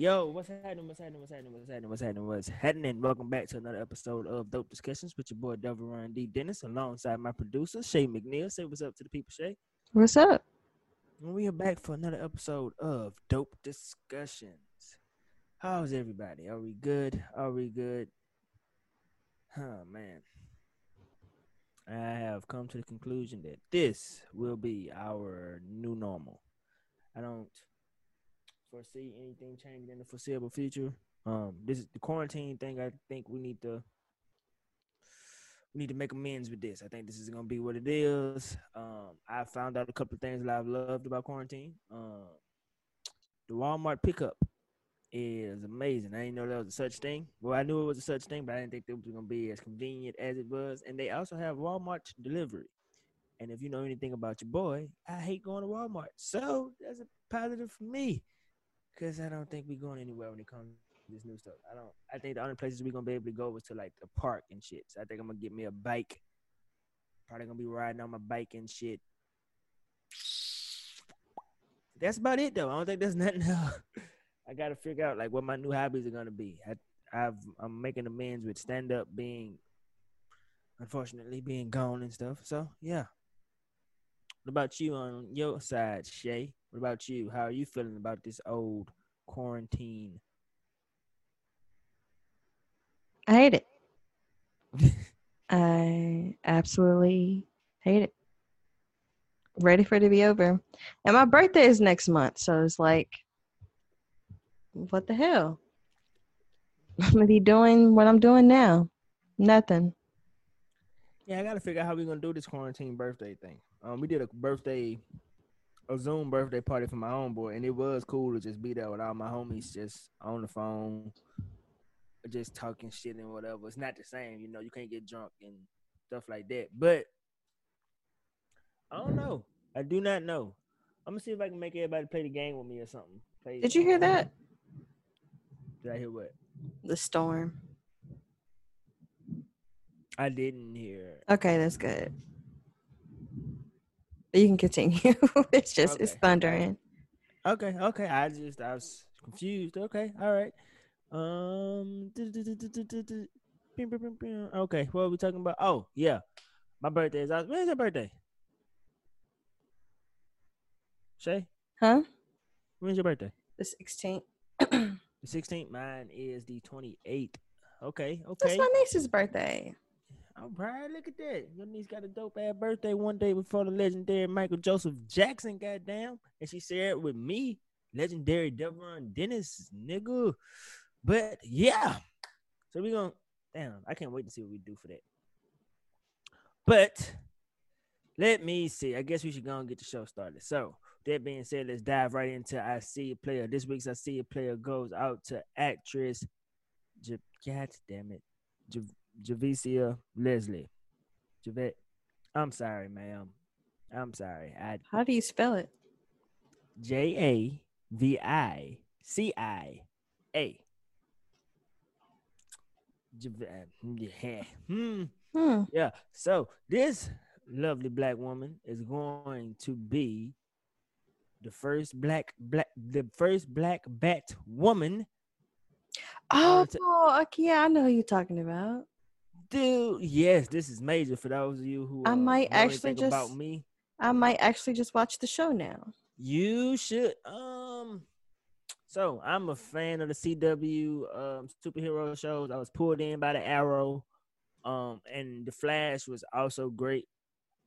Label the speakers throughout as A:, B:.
A: yo, what's happening? What's happening? What's happening? What's happening? What's happening? What's happening? Welcome back to another episode of Dope Discussions with your boy Devil Ryan D. Dennis, alongside my producer Shay McNeil. Say what's up to the people, Shay.
B: What's up?
A: And we are back for another episode of Dope Discussions. How's everybody? Are we good? Are we good? Oh man. I have come to the conclusion that this will be our new normal. I don't foresee anything changing in the foreseeable future. Um, this is the quarantine thing. I think we need to we need to make amends with this. I think this is gonna be what it is. Um, I found out a couple of things that I've loved about quarantine. Um, the Walmart pickup is amazing. I didn't know there was a such thing. Well, I knew it was a such thing, but I didn't think it was gonna be as convenient as it was. And they also have Walmart delivery. And if you know anything about your boy, I hate going to Walmart. So that's a positive for me. Cause I don't think we're going anywhere when it comes to this new stuff. I don't I think the only places we're gonna be able to go is to like the park and shit. So I think I'm gonna get me a bike. Probably gonna be riding on my bike and shit. That's about it though. I don't think there's nothing else. I gotta figure out like what my new hobbies are gonna be. I, I've I'm making amends with stand up being unfortunately being gone and stuff. So yeah. What about you on your side, Shay? What about you? How are you feeling about this old quarantine?
B: I hate it. I absolutely hate it. Ready for it to be over. And my birthday is next month, so it's like what the hell? I'm gonna be doing what I'm doing now. Nothing.
A: Yeah, I gotta figure out how we're gonna do this quarantine birthday thing. Um, we did a birthday, a Zoom birthday party for my own boy, and it was cool to just be there with all my homies, just on the phone, just talking shit and whatever. It's not the same, you know. You can't get drunk and stuff like that. But I don't know. I do not know. I'm gonna see if I can make everybody play the game with me or something. Play,
B: Did you hear that?
A: Did I hear what?
B: The storm.
A: I didn't hear.
B: Okay, that's good. You can continue. it's just it's thundering.
A: Okay, okay. I just I was confused. Okay, all right. Um. Okay, what are we talking about? Oh, yeah, my birthday is. When's your birthday? Shay,
B: Huh?
A: when's your birthday?
B: The 16th.
A: The 16th. Mine is the 28th. Okay, okay.
B: That's my niece's birthday.
A: Oh, All right, look at that. Your niece got a dope ass birthday one day before the legendary Michael Joseph Jackson, goddamn. And she shared with me, legendary Devon Dennis, nigga. But yeah. So we gonna damn, I can't wait to see what we do for that. But let me see. I guess we should go and get the show started. So that being said, let's dive right into I See a Player. This week's I See a Player goes out to actress God damn it. Javicia Leslie. Javette. I'm sorry, ma'am. I'm sorry. I
B: How do you spell it?
A: J A V I C I A. Javette. Yeah. Hmm.
B: Hmm.
A: Yeah. So this lovely black woman is going to be the first black black the first black bat woman.
B: Oh,
A: it's
B: okay. Yeah, I know who you're talking about.
A: Dude, yes, this is major for those of you who
B: I
A: uh,
B: might
A: know
B: actually just-
A: about me.
B: I might actually just watch the show now.
A: You should. Um. So I'm a fan of the CW um superhero shows. I was pulled in by the Arrow, um, and the Flash was also great.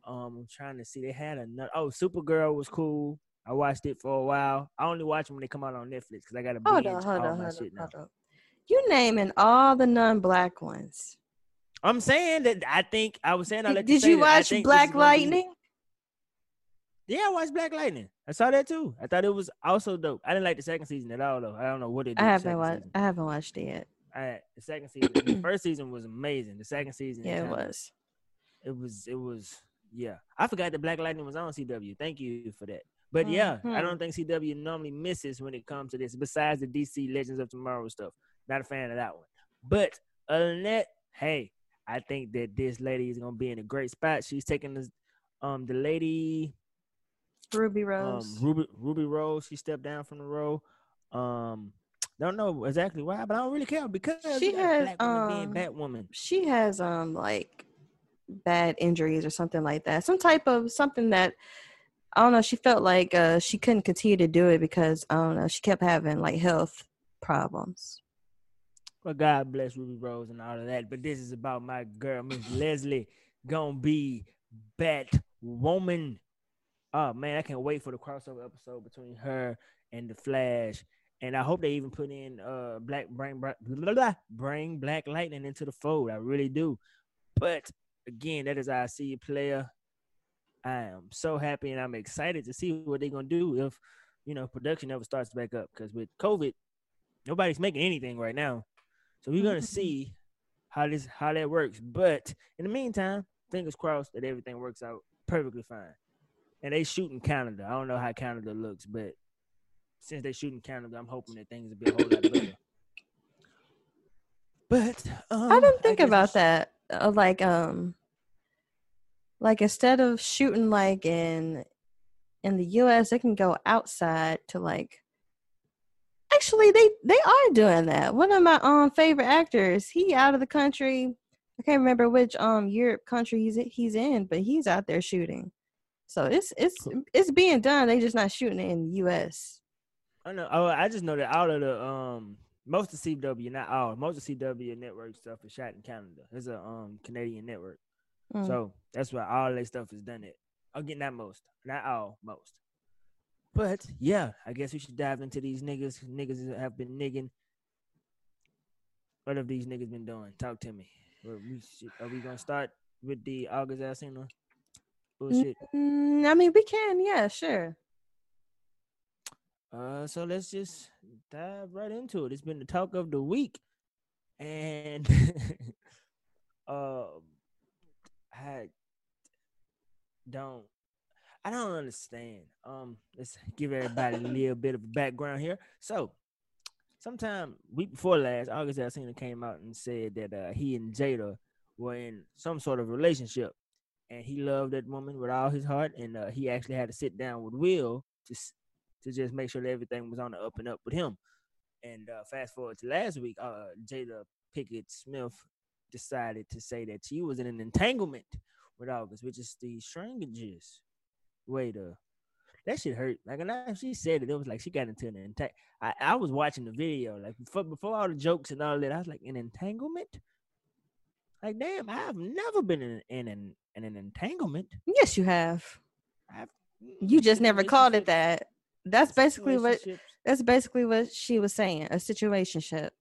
A: Um, I'm trying to see. They had another. Oh, Supergirl was cool. I watched it for a while. I only watch them when they come out on Netflix because I got to
B: Hold
A: binge
B: on, hold
A: all
B: on,
A: my
B: hold on,
A: shit now.
B: hold on. You naming all the non-black ones.
A: I'm saying that I think I was saying. I
B: Did,
A: let
B: did
A: say
B: you watch Black
A: gonna be-
B: Lightning?
A: Yeah, I watched Black Lightning. I saw that too. I thought it was also dope. I didn't like the second season at all though. I don't know what it.
B: I haven't watched. I haven't watched it yet.
A: I, the second season, the first season was amazing. The second season,
B: Yeah, it was.
A: It was. It was. Yeah, I forgot that Black Lightning was on CW. Thank you for that. But yeah, I
B: Mhm.
A: don't think CW normally misses when it comes to this. Besides the DC Legends of Tomorrow stuff, not a fan of that one. But other than that, hey, I think that this lady is gonna be in a great spot. She's taking this, um, the lady
B: Ruby
A: um,
B: Rose.
A: Ruby Ruby Rose. She stepped down from the role. Um, Don't know exactly why, but I don't really care because
B: She has,
A: black woman being
B: um,
A: Batwoman.
B: She has um like bad injuries or something like that. Some type of something that I don't know. She felt like uh she couldn't continue to do it because I don't know. She kept having like health problems.
A: Well, God bless Ruby Rose and all of that. But this is about my girl, Miss Leslie, gonna be Batwoman. Oh man, I can't wait for the crossover episode between her and the Flash. And I hope they even put in uh Black brain blah, blah, blah, bring Black Lightning into the fold. I really do. But again, that is I see player. I am so happy and I'm excited to see what they're gonna do if you know production ever starts back up. Because with COVID, nobody's making anything right now. So we're gonna
B: Mhm.
A: see how this how that works. But in the meantime, fingers crossed that everything works out perfectly fine. And they shooting Canada. I don't know how Canada looks, but since they shooting Canada, I'm hoping that things will be a whole lot better. But um,
B: I didn't think
A: we
B: about
A: should-
B: that. Uh, like um like instead of shooting like in in the US, they can go outside to like Actually, they they are doing that. One of my um favorite actors, he out of the country. I can't remember which um Europe country he's he's in, but he's out there shooting. So it's it's it's being done. They just not shooting it in the US.
A: I know. Oh, I just know that out of the um most of CW, not all, most of CW network stuff is shot in Canada. It's a um Canadian network,
B: Mm.
A: so that's why all their stuff is done it. Again, not most, not all, most. But yeah, I guess we should dive into these niggas. Niggas have been nigging. What have these niggas been doing? Talk to me. Well, we should, are we gonna start with the August Alsina bullshit?
B: Mm, I mean, we can, yeah, sure.
A: Uh, so let's just dive right into it. It's been the talk of the week, and um, I don't, I don't understand. Um, let's give everybody a little bit of background here. So, sometime week before last, August Alsina came out and said that uh, he and Jada were in some sort of relationship, and he loved that woman with all his heart, and uh, he actually had to sit down with Will to to just make sure that everything was on the up and up with him. And uh, fast forward to last week, uh, Jada Pinkett Smith decided to say that she was in an entanglement with August, which is the strangest way to. That shit hurt. Like, and I, she said it. It was like she got into an entang. I, I was watching the video, like before, before all the jokes and all that. I was like, an entanglement. Like, damn, I've never been in, in an in an entanglement.
B: Yes, you have.
A: I've, mm,
B: You just never called it that. That's basically what that's basically what she was saying, a situationship.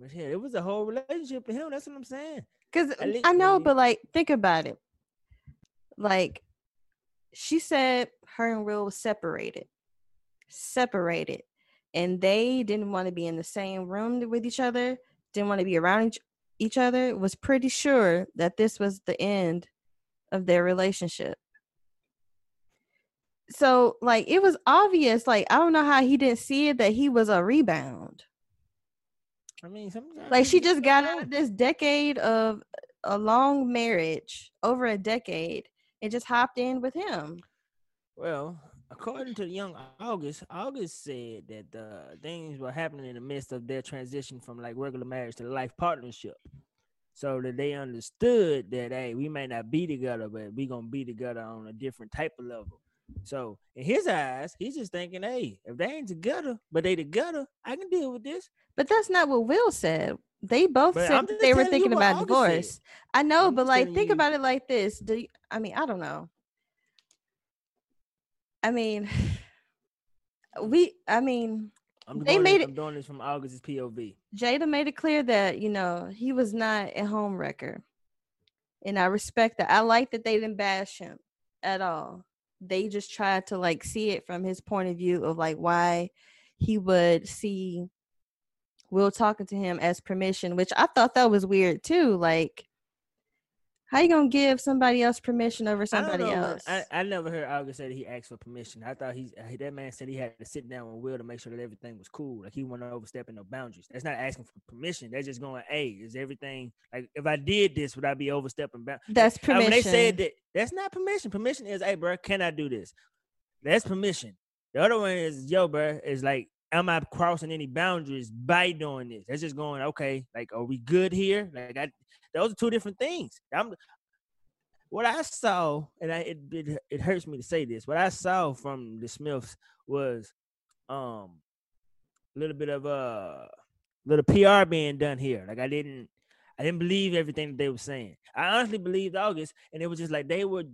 A: But yeah, it was a whole relationship to him. That's what I'm saying.
B: Cause I know, but like, think about it. Like, she said her and Will was separated, separated, and they didn't want to be in the same room with each other, didn't want to be around each, each other. Was pretty sure that this was the end of their relationship. So, like, it was obvious. Like, I don't know how he didn't see it that he was a rebound.
A: I mean, sometimes
B: Like she just got out of this decade of a long marriage, over a decade, and just hopped in with him.
A: Well, according to young August, August said that uh, things were happening in the midst of their transition from like regular marriage to life partnership. So that they understood that hey, we may not be together, but we gonna be together on a different type of level. So in his eyes, he's just thinking, hey, if they ain't together, but they together, I can deal with this.
B: But that's not what Will said. They both
A: But
B: said
A: I'm
B: that
A: just
B: they were thinking about
A: August
B: divorce.
A: said.
B: I know,
A: I'm
B: but like think
A: you-
B: about it like this. Do you, I mean I don't know. I mean we I mean
A: I'm
B: They
A: doing
B: made it-
A: I'm doing this from August's POV.
B: Jada made it clear that, you know, he was not a home wrecker. And I respect that. I like that they didn't bash him at all. They just tried to like see it from his point of view of like why he would see Will talking to him as permission, which I thought that was weird too. Like, how you gonna give somebody else permission over somebody
A: I don't know. when-
B: else?
A: I, I never heard August say that he asked for permission. I thought he's uh, that man said he had to sit down with Will to make sure that everything was cool. Like he wasn't overstepping no boundaries. That's not asking for permission. They're just going, "Hey, is everything like if I did this, would I be overstepping boundaries?"
B: That's permission.
A: when they said that, that's not permission. Permission is, "Hey, bro, can I do this?" That's permission. The other one is, "Yo, bro," is like am I crossing any boundaries by doing this? That's just going, okay, like, are we good here? Like, I, those are two different things. I'm, what I saw, and I, it, it it hurts me to say this, what I saw from the Smiths was um a little bit of a uh, little PR being done here. Like I didn't I didn't believe everything that they were saying. I honestly believed August, and it was just like they were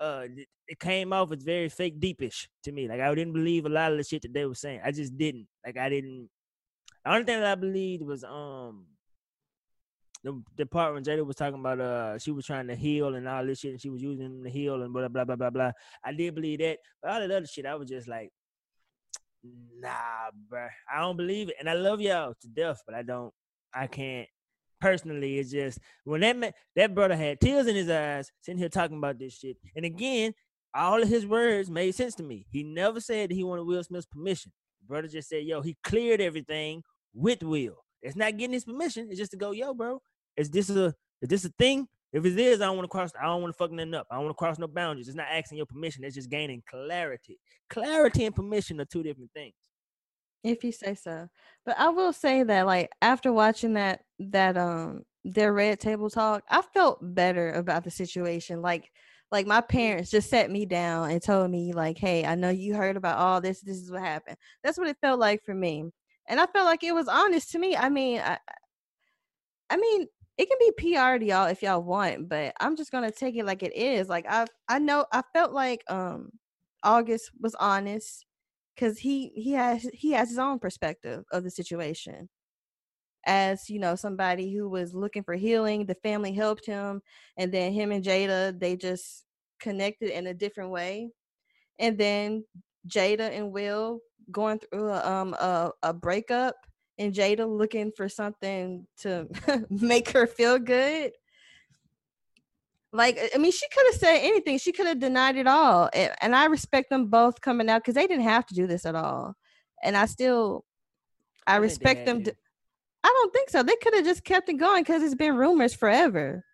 A: uh it came off as very fake deepish to me. Like I didn't believe a lot of the shit that they were saying. I just didn't. Like I didn't the only thing that I believed was um the, the part when Jada was talking about uh she was trying to heal and all this shit and she was using them to heal and blah blah blah blah blah. I did believe that, but all that other shit I was just like, nah, bruh. I don't believe it. And I love y'all to death, but I don't I can't personally, it's just when that man, that brother had tears in his eyes, sitting here talking about this shit. And again, all of his words made sense to me. He never said that he wanted Will Smith's permission. The brother just said, "Yo, he cleared everything with Will. It's not getting his permission. It's just to go, yo, bro. Is this a is this a thing? If it is, I don't want to cross. I don't want to fuck nothing up. I don't want to cross no boundaries. It's not asking your permission. It's just gaining clarity. Clarity and permission are two different things.
B: If you say so. But I will say that like after watching that that um their red table talk, I felt better about the situation. Like like my parents just sat me down and told me like, "Hey, I know you heard about all this. This is what happened." That's what it felt like for me. And I felt like it was honest to me. I mean, I I mean, it can be PR to y'all if y'all want, but I'm just gonna take it like it is. Like I I know I felt like um August was honest because he he has he has his own perspective of the situation. As you know somebody who was looking for healing the family helped him and then him and jada they just connected in a different way. And then jada and will going through a, um a, a breakup and jada looking for something to make her feel good like, I mean, she could have said anything. She could have denied it all. And I respect them both coming out because they didn't have to do this at all. And I still, I, I respect them. To, I don't think so. They could have just kept it going because it's been rumors forever.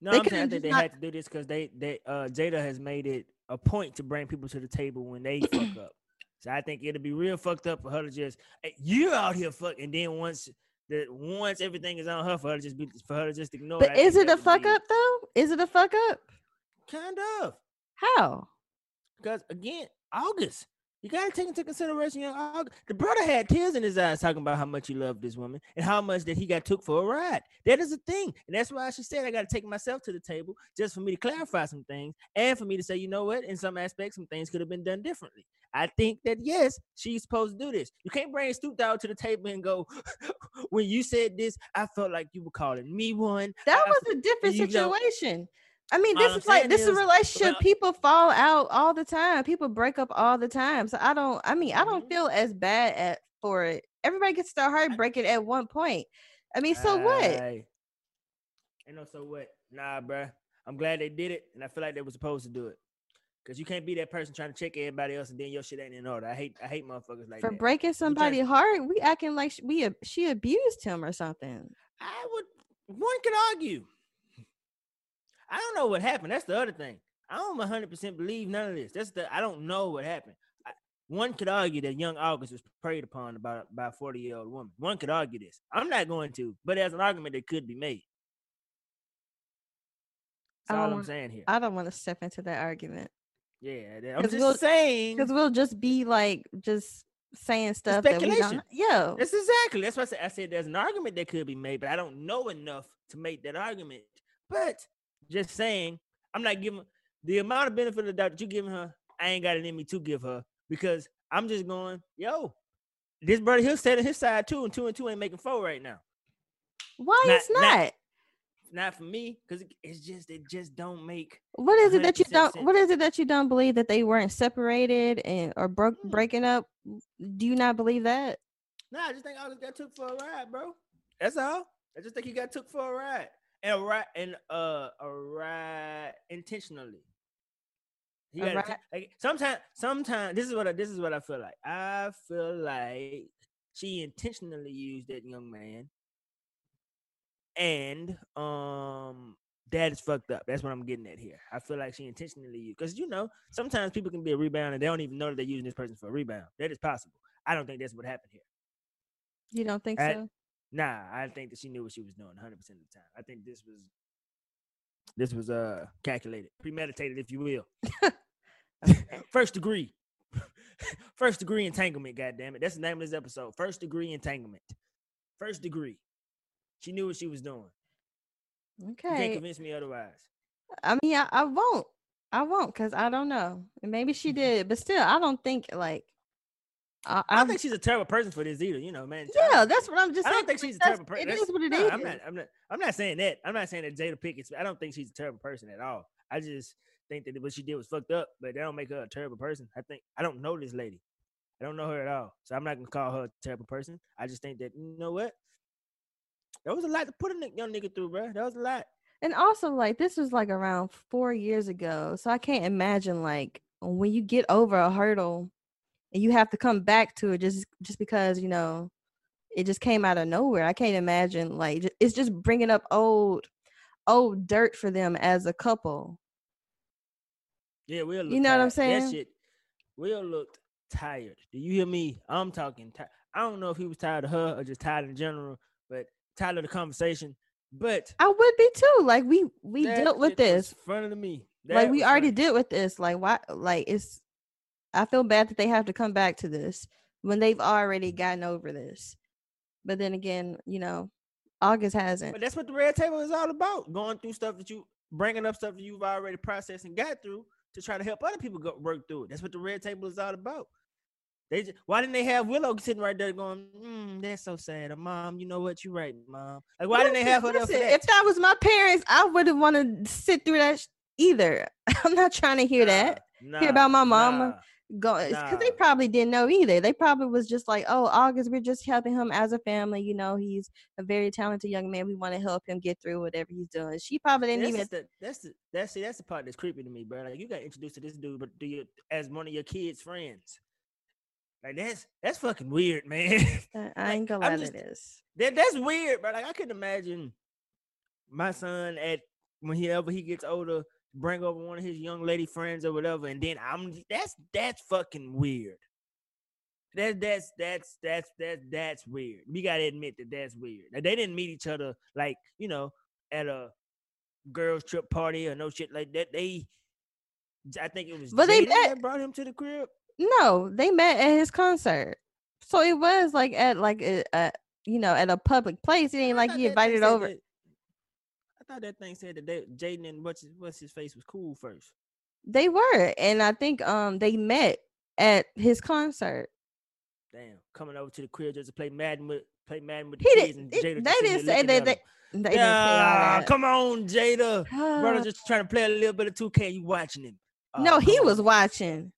A: No, they I'm saying that they not... had to do this because they, they, uh, Jada has made it a point to bring people to the table when they fuck up. So I think it'll be real fucked up for her to just, hey, you're out here fuck, and then once that once everything is on her for her to just be for her to just ignore.
B: But is it a fuck be, up though? Is it a fuck up?
A: Kind of.
B: How?
A: Because again, August. You gotta take into consideration. The brother had tears in his eyes talking about how much he loved this woman and how much that he got took for a ride. That is a thing. And that's why she said I gotta take myself to the table just for me to clarify some things and for me to say, you know what, in some aspects, some things could have been done differently. I think that yes, she's supposed to do this. You can't bring Snoop Dogg to the table and go, when you said this, I felt like you were calling me one.
B: That I, was a different situation. I mean, this is like this is, is a relationship. Well, people fall out all the time. People break up all the time. So I don't. I mean, I don't mm-hmm. feel as bad at for it. Everybody gets their heart breaking at one point. I mean, so I, what?
A: Ain't know so what? Nah, bruh. I'm glad they did it, and I feel like they were supposed to do it. Cause you can't be that person trying to check everybody else and then your shit ain't in order. I hate I hate motherfuckers like
B: for
A: that.
B: breaking somebody's heart. We acting like we she abused him or something.
A: I would. One could argue. I don't know what happened. That's the other thing. I don't 100 percent believe none of this. That's the I don't know what happened. I, one could argue that young August was preyed upon by by a 40 year old woman. One could argue this. I'm not going to, but as an argument that could be made. That's all I'm saying here.
B: I don't want to step into that argument.
A: Yeah, I'm just we'll, saying
B: because we'll just be like just saying stuff that we don't. Yeah,
A: that's exactly. That's why I said I said there's an argument that could be made, but I don't know enough to make that argument. But just saying, I'm not giving the amount of benefit of the doubt that you giving her. I ain't got it in me to give her because I'm just going, yo, this brother he'll stay on his side too, and two and two ain't making four right now.
B: Why not, it's not? not
A: not for me because it's just it just don't make.
B: What is it that you don't? Sense. What is it that you don't believe that they weren't separated and or broke hmm. breaking up? Do you not believe that?
A: No, nah, I just think August got took for a ride, bro. That's all. I just think he got took for a ride and ride and uh a ride intentionally. He got right. like sometimes sometimes this is what I, this is what I feel like. I feel like she intentionally used that young man and um that is fucked up. That's what I'm getting at here. I feel like she intentionally used because you know sometimes people can be a rebound and they don't even know that they're using this person for a rebound. That is possible. I don't think that's what happened here.
B: You don't think
A: I-
B: so?
A: Nah, I think that she knew what she was doing 100 percent of the time. I think this was this was uh calculated, premeditated, if you will. First degree. First degree entanglement, God damn it. That's the name of this episode. First degree entanglement. First degree. She knew what she was doing. You can't
B: Okay.
A: convince me otherwise.
B: I mean, I, I won't. I won't because I don't know. Maybe she did, but still, I don't think like. I,
A: I don't think she's a terrible person for this either, you know, man.
B: Yeah, that's what I'm just saying.
A: I don't think she's a terrible person.
B: It is what it
A: no,
B: is.
A: I'm not. I'm not. I'm not saying that. I'm not saying that Jada Pinkett. I don't think she's a terrible person at all. I just think that what she did was fucked up, but that don't make her a terrible person. I think I don't know this lady. I don't know her at all, so I'm not gonna call her a terrible person. I just think that you know what. That was a lot to put a young nigga through, bro. That was a lot.
B: And also, like, this was like around four years ago. So I can't imagine, like, when you get over a hurdle and you have to come back to it just just because, you know, it just came out of nowhere. I can't imagine, like, it's just bringing up old, old dirt for them as a couple.
A: Yeah, we'll
B: You know what I'm saying That
A: shit. Will looked tired. Do you hear me? I'm talking. Ti- I don't know if he was tired of her or just tired in general, but tired of the conversation. But
B: I would be too. Like, we we dealt with this.
A: Front of me.
B: like we already
A: funny.
B: dealt with this like why like it's i feel bad that they have to come back to this when they've already gotten over this but then again you know august hasn't
A: But that's what the red table is all about. Going through stuff that you bringing up stuff that you've already processed and got through to try to help other people go work through it. That's what the red table is all about. They just, why didn't they have Willow sitting right there going, mm, "That's so sad." Mom, you know what? You're right, Mom. Like, why didn't they have her there for
B: listen,
A: that?
B: if that was my parents i wouldn't want to sit through that sh- either i'm not trying to hear that
A: Nah,
B: hear about my mama.
A: nah.
B: Go because they probably didn't know either they probably was just like oh august we're just helping him as a family you know he's a very talented young man we want to help him get through whatever he's doing she probably didn't
A: That's
B: even
A: the, that's the that's see, that's the part that's creepy to me, bro. Like you got introduced to this dude, but do you as one of your kids' friends? Like that's that's fucking weird, man.
B: Uh, I-
A: I
B: ain't gonna lie
A: just-
B: to this.
A: That that's weird, bro. Like I couldn't imagine my son at whenever he gets older, bring over one of his young lady friends or whatever, and then I'm that's that's fucking weird. That that's that's that's that's that's weird. We gotta admit that that's weird. Like, they didn't meet each other like you know at a girls trip party or no shit like that. They, I think it was
B: But they met-
A: that brought him to the crib.
B: No, they met at his concert. So it was like at like a, a you know at a public place. It ain't like he invited over.
A: that- I thought that thing said that they, Jaden and what's his, what's his face was cool first.
B: They were, and I think um they met at his concert.
A: Damn, coming over to the crib just to play Madden with play Madden with the
B: He
A: kids
B: didn't.
A: and Jada.
B: it- They didn't say. They, they didn't say
A: Yeah, come on, Jada. Brother,
B: Uh,
A: just trying to play a little bit of 2K. You watching him?
B: no,
A: Oh,
B: he was
A: on.
B: watching.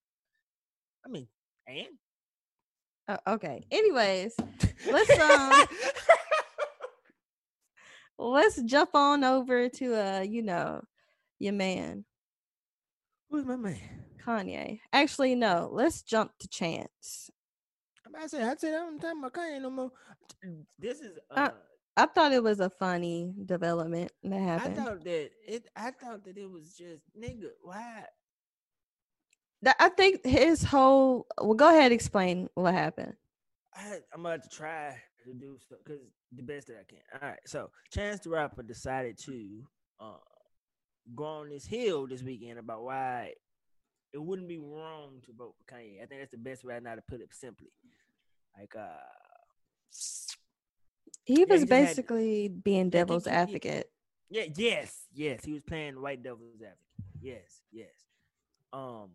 A: I mean, and
B: Uh, okay. Anyways, let's um let's jump on over to uh you know your man
A: who's my man?
B: Kanye. Actually, no. Let's jump to Chance.
A: I'm about to say, I said I don't talking about Kanye no more. This is uh,
B: Uh, I thought it was a funny development that happened.
A: I thought that it. I thought that it was just nigga. Why?
B: That- I think his whole. Well, go ahead. Explain what happened.
A: I, I'm about to try to do so because the best that I can. All right, so Chance the Rapper decided to uh, go on this hill this weekend about why it wouldn't be wrong to vote for Kanye. I think that's the best way now to put it simply. Like, uh,
B: He was
A: he had-
B: basically being devil's advocate.
A: yeah, yes, yes, he was playing white devil's advocate. Yes, yes. Um,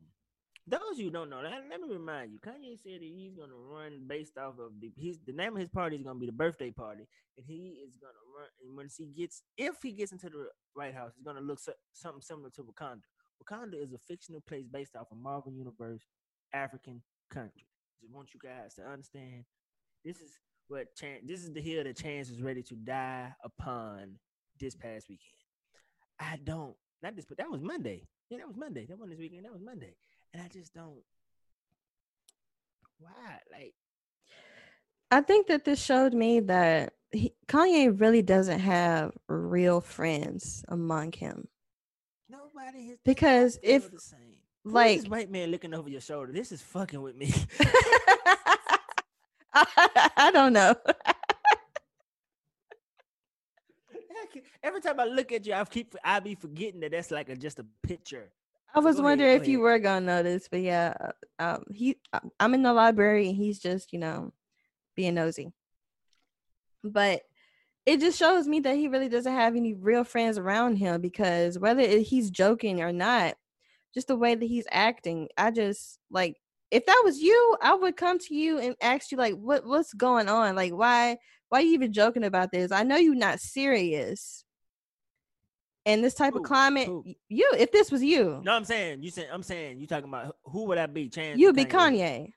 A: those you don't know, let, let me remind you, Kanye said that he's gonna run based off of the he's the name of his party is gonna be the birthday party, and he is gonna run. And once he gets, if he gets into the White House, it's gonna look so, something similar to Wakanda. Wakanda is a fictional place based off of Marvel Universe, African country. Just want you guys to understand. This is what Chance. This is the hill that Chance is ready to die upon this past weekend. I don't not this, but that was Monday. Yeah, that was Monday. That wasn't this weekend. That was Monday, and I just don't. Why? Like,
B: I think that this showed me that he, Kanye really doesn't have real friends among him.
A: nobody has
B: Because if,
A: the same.
B: Like-
A: this white man looking over your shoulder, this is fucking with me.
B: I don't know.
A: Every time I look at you, I keep I be forgetting that that's like a, just a picture.
B: I was
A: Go
B: wondering
A: go
B: if you were gonna notice, but yeah, uh, um, he, I- I'm in the library and he's just, you know, being nosy. But it just shows me that he really doesn't have any real friends around him because whether he's joking or not, just the way that he's acting, I just like if that was you, I would come to you and ask you like, what what's going on? Like, why why are you even joking about this? I know you're not serious. In this type
A: Who?
B: of climate,
A: Who?
B: you if this was you,
A: No, I'm saying you said I'm saying you talking about who would I be? Chance?
B: you'd be Kanye.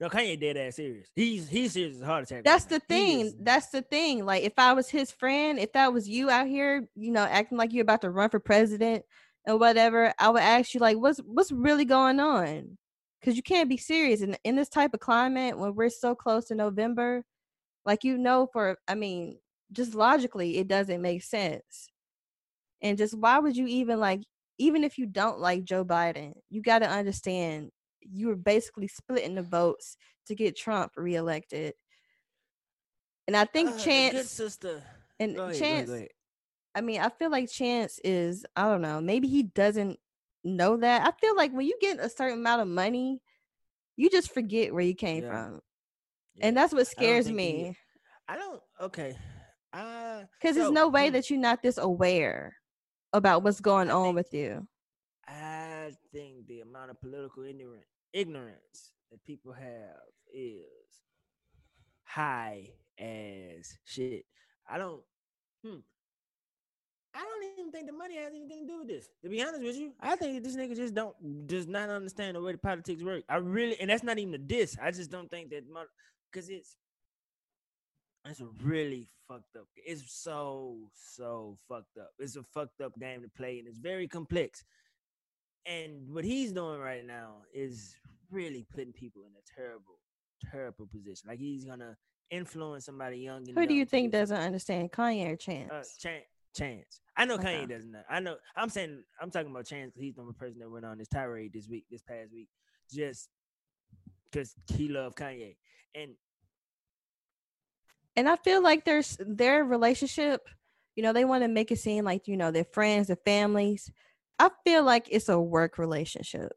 A: No, Kanye dead ass serious. He's he's serious as a heart attack.
B: That's
A: now.
B: the
A: He
B: thing. That's the thing. Like if I was his friend, if that was you out here, you know, acting like you're about to run for president and whatever, I would ask you like, what's what's really going on? Because you can't be serious in in this type of climate when we're so close to November. Like you know, for I mean, just logically, it doesn't make sense. And just why would you even like, even if you don't like Joe Biden, you got to understand you were basically splitting the votes to get Trump reelected. And I think
A: Uh,
B: Chance
A: sister.
B: and
A: ahead, go ahead,
B: Chance,
A: go ahead.
B: I mean, I feel like Chance is, I don't know, maybe he doesn't know that. I feel like when you get a certain amount of money, you just forget where you came
A: Yeah.
B: from.
A: Yeah.
B: And that's what
A: I
B: scares
A: he-
B: me.
A: I don't. Okay. Uh,
B: Because there's no way
A: hmm,
B: that you're not this aware about what's going on
A: think-
B: with you.
A: I think the amount of political ignorant ignorance that people have is high as shit. I don't. Hmm. I don't even think the money has anything to do with this. To be honest with you, I think this nigga just don't does not understand the way the politics work. I really, and that's not even a diss. I just don't think that because it's it's a really fucked up. It's so so fucked up. It's a fucked up game to play, and it's very complex. And what he's doing right now is really putting people in a terrible, terrible position. Like he's gonna influence somebody young. And
B: Who do you think
A: do
B: doesn't understand Kanye or Chance?
A: Uh, Chance. Chance. I know
B: Okay.
A: Kanye doesn't. know. I know. I'm saying. I'm talking about Chance because he's the only person that went on this tirade this week, this past week, just because he loved Kanye. And
B: and I feel like there's their relationship, you know, they want to make it seem like, you know, they're friends, they're families. I feel like it's a work relationship.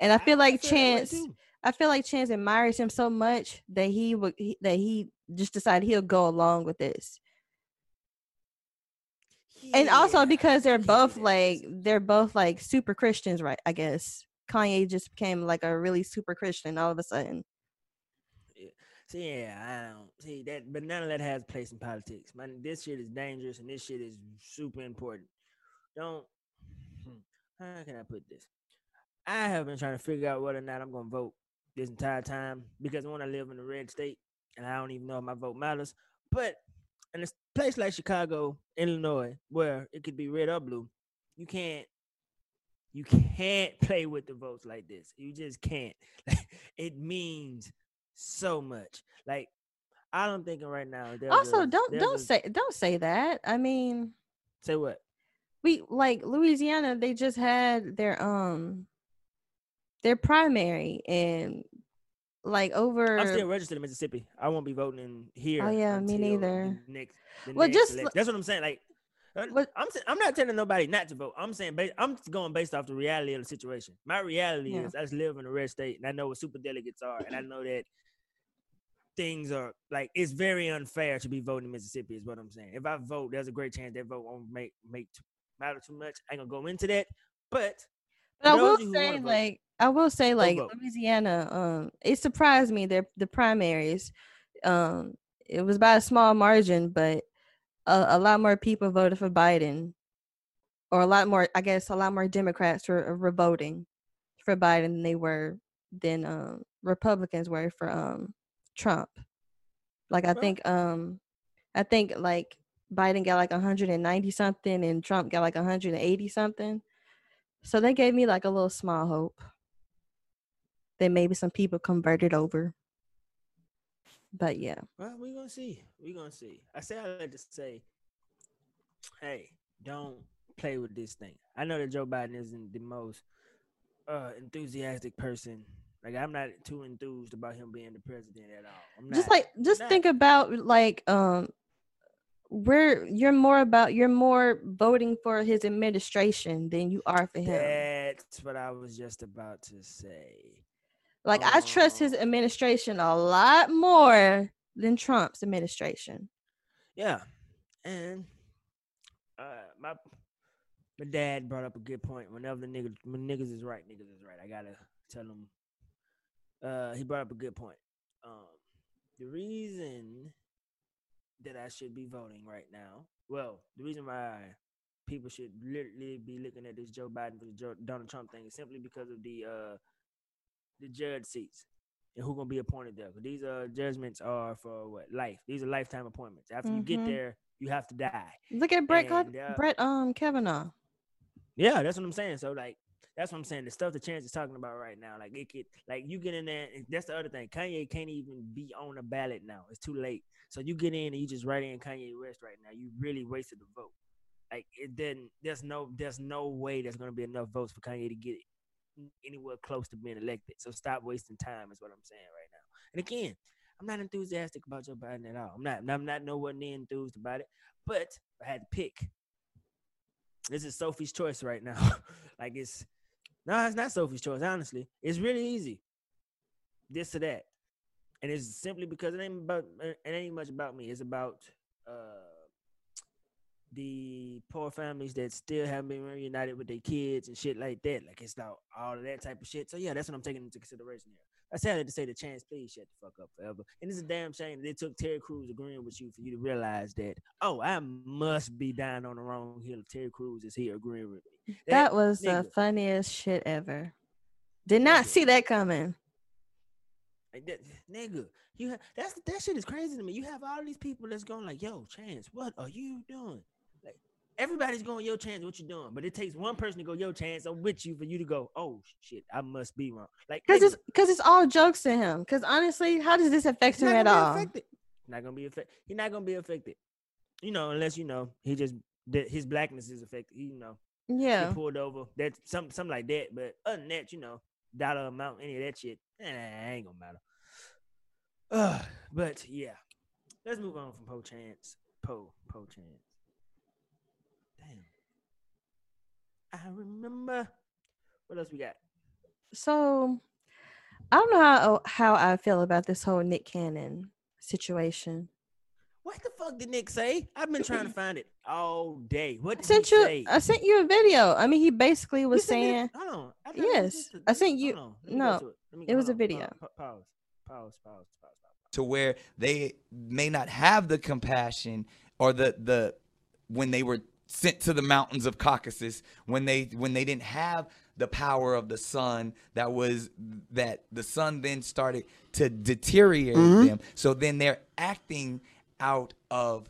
B: And I feel like Chance. I feel like Chance admires him so much that he would that he just decided he'll go along with this. And also because they're both like they're both like super Christians, right? I guess. Kanye just became like a really super Christian all of a sudden.
A: See, yeah, I don't see that, but none of that has place in politics. Man, this shit is dangerous, and this shit is super important. Don't. hmm, How can I put this? I have been trying to figure out whether or not I'm going to vote this entire time because when I live in a red state, and I don't even know if my vote matters. But in a place like Chicago, Illinois, where it could be red or blue, you can't. You can't play with the votes like this. You just can't. it means so much. Like I don't thinking right now.
B: also,
A: a-
B: don't don't
A: a-
B: say don't say that. I mean,
A: say what.
B: we like Louisiana, they just had their um their primary and like over
A: I'm still registered in Mississippi. I won't be voting in here.
B: Oh, yeah, me neither.
A: the Next, the
B: Well,
A: next
B: just
A: election. that's what I'm saying. Like, uh,
B: What-
A: I'm I'm not telling nobody not to vote. I'm saying I'm going based off the reality of the situation. My reality
B: Yeah.
A: is I just live in a red state, and I know what super delegates are, and I know that things are like it's very unfair to be voting in Mississippi. Is what I'm saying. If I vote, there's a great chance that vote won't make make matter too much. I ain't gonna go into that, but
B: But I will
A: of you who
B: say,
A: vote,
B: like, I will say, like. Louisiana, um, it surprised me. Their the primaries, um, it was by a small margin, but a, a lot more people voted for Biden, or a lot more, I guess, a lot more Democrats were, were voting for Biden than they were than um Republicans were for um Trump. Like, I
A: Well-
B: think, um, I think like Biden got like 190 something, and Trump got like 180 something. So they gave me like a little small hope that maybe some people converted over. But yeah,
A: Well, we're gonna see. We're gonna see. I say I like to say, hey, don't play with this thing. I know that Joe Biden isn't the most uh enthusiastic person Like I'm not too enthused about him being the president at all. I'm
B: just
A: not.
B: like just
A: not.
B: think about like um where you're more about you're more voting for his administration than you are for him.
A: That's what I was just about to say.
B: Like I trust his
A: Oh.
B: administration a lot more than Trump's administration.
A: Yeah, and uh, my my dad brought up a good point. Whenever the niggas when niggas is right, niggas is right. I gotta tell him. Uh, he brought up a good point. Um, the reason that I should be voting right now, well, the reason why people should literally be looking at this Joe Biden versus Joe, Donald Trump thing is simply because of the uh the judge seats and who gonna be appointed there. these uh judgments are for what life. These are lifetime appointments. After you get
B: Mhm.
A: there, you have to die.
B: Look at Brett
A: And, uh,
B: Brett um Kavanaugh.
A: Yeah, that's what I'm saying. So like that's what I'm saying. The stuff that Chance is talking about right now, like it could like you get in there. That's the other thing. Kanye can't even be on the ballot now. It's too late. So you get in and you just write in Kanye West right now. You really wasted the vote. Like it didn't. There's no. There's no way there's gonna be enough votes for Kanye to get anywhere close to being elected. So stop wasting time. Is what I'm saying right now. And again, I'm not enthusiastic about Joe Biden at all. I'm not. I'm not nowhere near enthused about it. But I had to pick. This is Sophie's choice right now. like it's no, it's not Sophie's choice. Honestly, it's really easy. This or that, and it's simply because it ain't about it ain't much about me. It's about uh the poor families that still haven't been reunited with their kids and shit like that. Like it's about all of that type of shit. So yeah, that's what I'm taking into consideration here. I said to say the chance, please shut the fuck up forever. And it's a damn shame that it took Terry Crews agreeing with you for you to realize that, oh, I must be dying on the wrong hill if Terry Crews is here agreeing with me.
B: That was the funniest shit ever. Did not
A: Nigga.
B: see that coming.
A: Like that, nigga, you have that's that shit is crazy to me. You have all these people that's going like, "Yo, Chance, what are you doing?" Everybody's going, "Yo, Chance, what you doing?" But it takes one person to go, "Yo, Chance, I'm with you," for you to go, "Oh shit, I must be wrong." Like,
B: Cause it's cause it's all jokes to him. Cause honestly, how does this affect him at all?
A: affected. Not gonna be affected. He's not gonna be affected. You know, unless you know he just that his blackness is affected. You know,
B: Yeah.
A: pulled over. That some something like that. But other than that, you know, dollar amount, any of that shit, eh, ain't gonna matter. Uh, but yeah, let's move on from Po Chance. Po Po Chance. Damn. I remember. What else we got?
B: So I don't know how oh, how I feel about this whole Nick Cannon situation.
A: What the fuck did Nick say? I've been trying to find it all day. What
B: I sent
A: he
B: you
A: say?
B: I sent you a video. I mean he basically was
A: sent me the-
B: saying
A: hold on. I thought
B: Yes,
A: just a-
B: I sent you-
A: on. Let me go
B: no,
A: it. Me-
B: it was
A: hold
B: a video.
A: Pause. Pause. Pause. Pause. Pause.
C: to where they may not have the compassion or the the when they were sent to the mountains of Caucasus when they when they didn't have the power of the sun that was that the sun then started to deteriorate mm-hmm. them. So then they're acting out of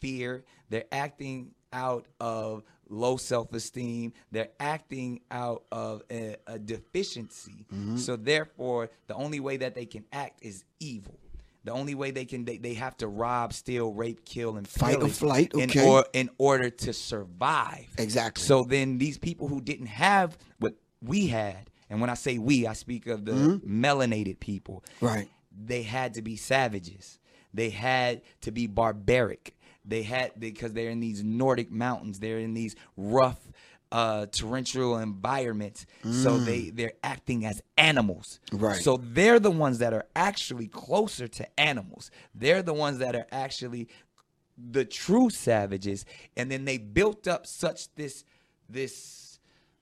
C: fear. They're acting out of low self-esteem. They're acting out of a, a deficiency. Mm-hmm. So therefore the only way that they can act is evil the only way they can they, they have to rob steal rape kill and
D: Fight or flight,
C: in,
D: okay.
C: or, in order to survive
D: Exactly.
C: so then these people who didn't have what we had and when i say we i speak of the mm-hmm. melanated people
D: Right.
C: they had to be savages. They had to be barbaric. They had because they're in these Nordic mountains. They're in these rough, uh, torrential environments. So they they're acting as animals.
D: Right.
C: So they're the ones that are actually closer to animals. They're the ones that are actually the true savages. And then they built up such this this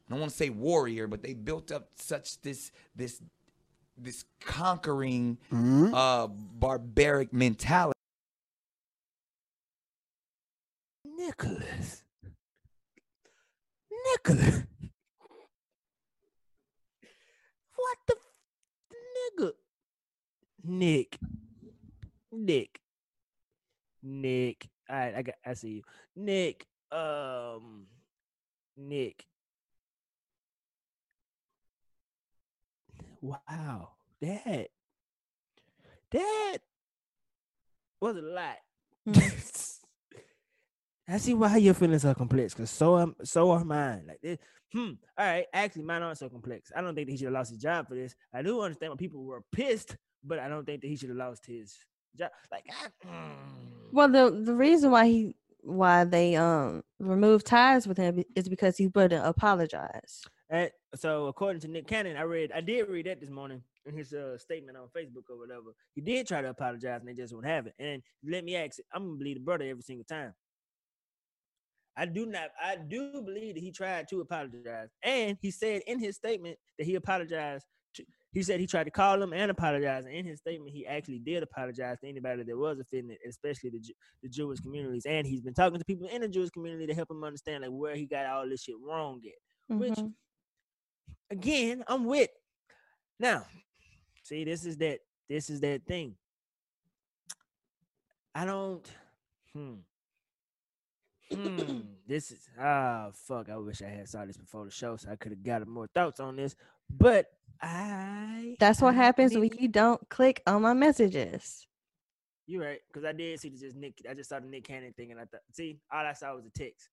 C: I don't want to say warrior, but they built up such this this this conquering uh barbaric mentality
A: Nicholas. Nicholas. What the f- nigga? Nick. Nick. Nick. All right, I got I see you. Nick. Um Nick. Wow. That that was a lot.
B: Mhm.
A: I see why your feelings are complex, cause so am so are mine. Like this, hmm. All right, actually, mine aren't so complex. I don't think that he should have lost his job for this. I do understand why people were pissed, but I don't think that he should have lost his job. Like, I, mm.
B: Well, the the reason why he why they um removed ties with him is because he wouldn't apologize.
A: And so according to Nick Cannon, I read, I did read that this morning in his uh, statement on Facebook or whatever. He did try to apologize, and they just wouldn't have it. And let me ask, it, I'm gonna believe the brother every single time. I do not. I do believe that he tried to apologize, and he said in his statement that he apologized. To, he said he tried to call him and apologize. And in his statement, he actually did apologize to anybody that was offended, especially the the Jewish communities. And he's been talking to people in the Jewish community to help him understand like where he got all this shit wrong at. Which,
B: Mhm.
A: again, I'm with. Now, see, this is that. This is that thing. I don't. Hmm. Hmm. This is ah fuck. I wish I had saw this before the show, so I could have got more thoughts on this. But I.
B: That's what
A: I
B: happens when you don't click on my messages.
A: You're right, because I did see the just Nick. I just saw the Nick Cannon thing, and I thought, see, all I saw was a text,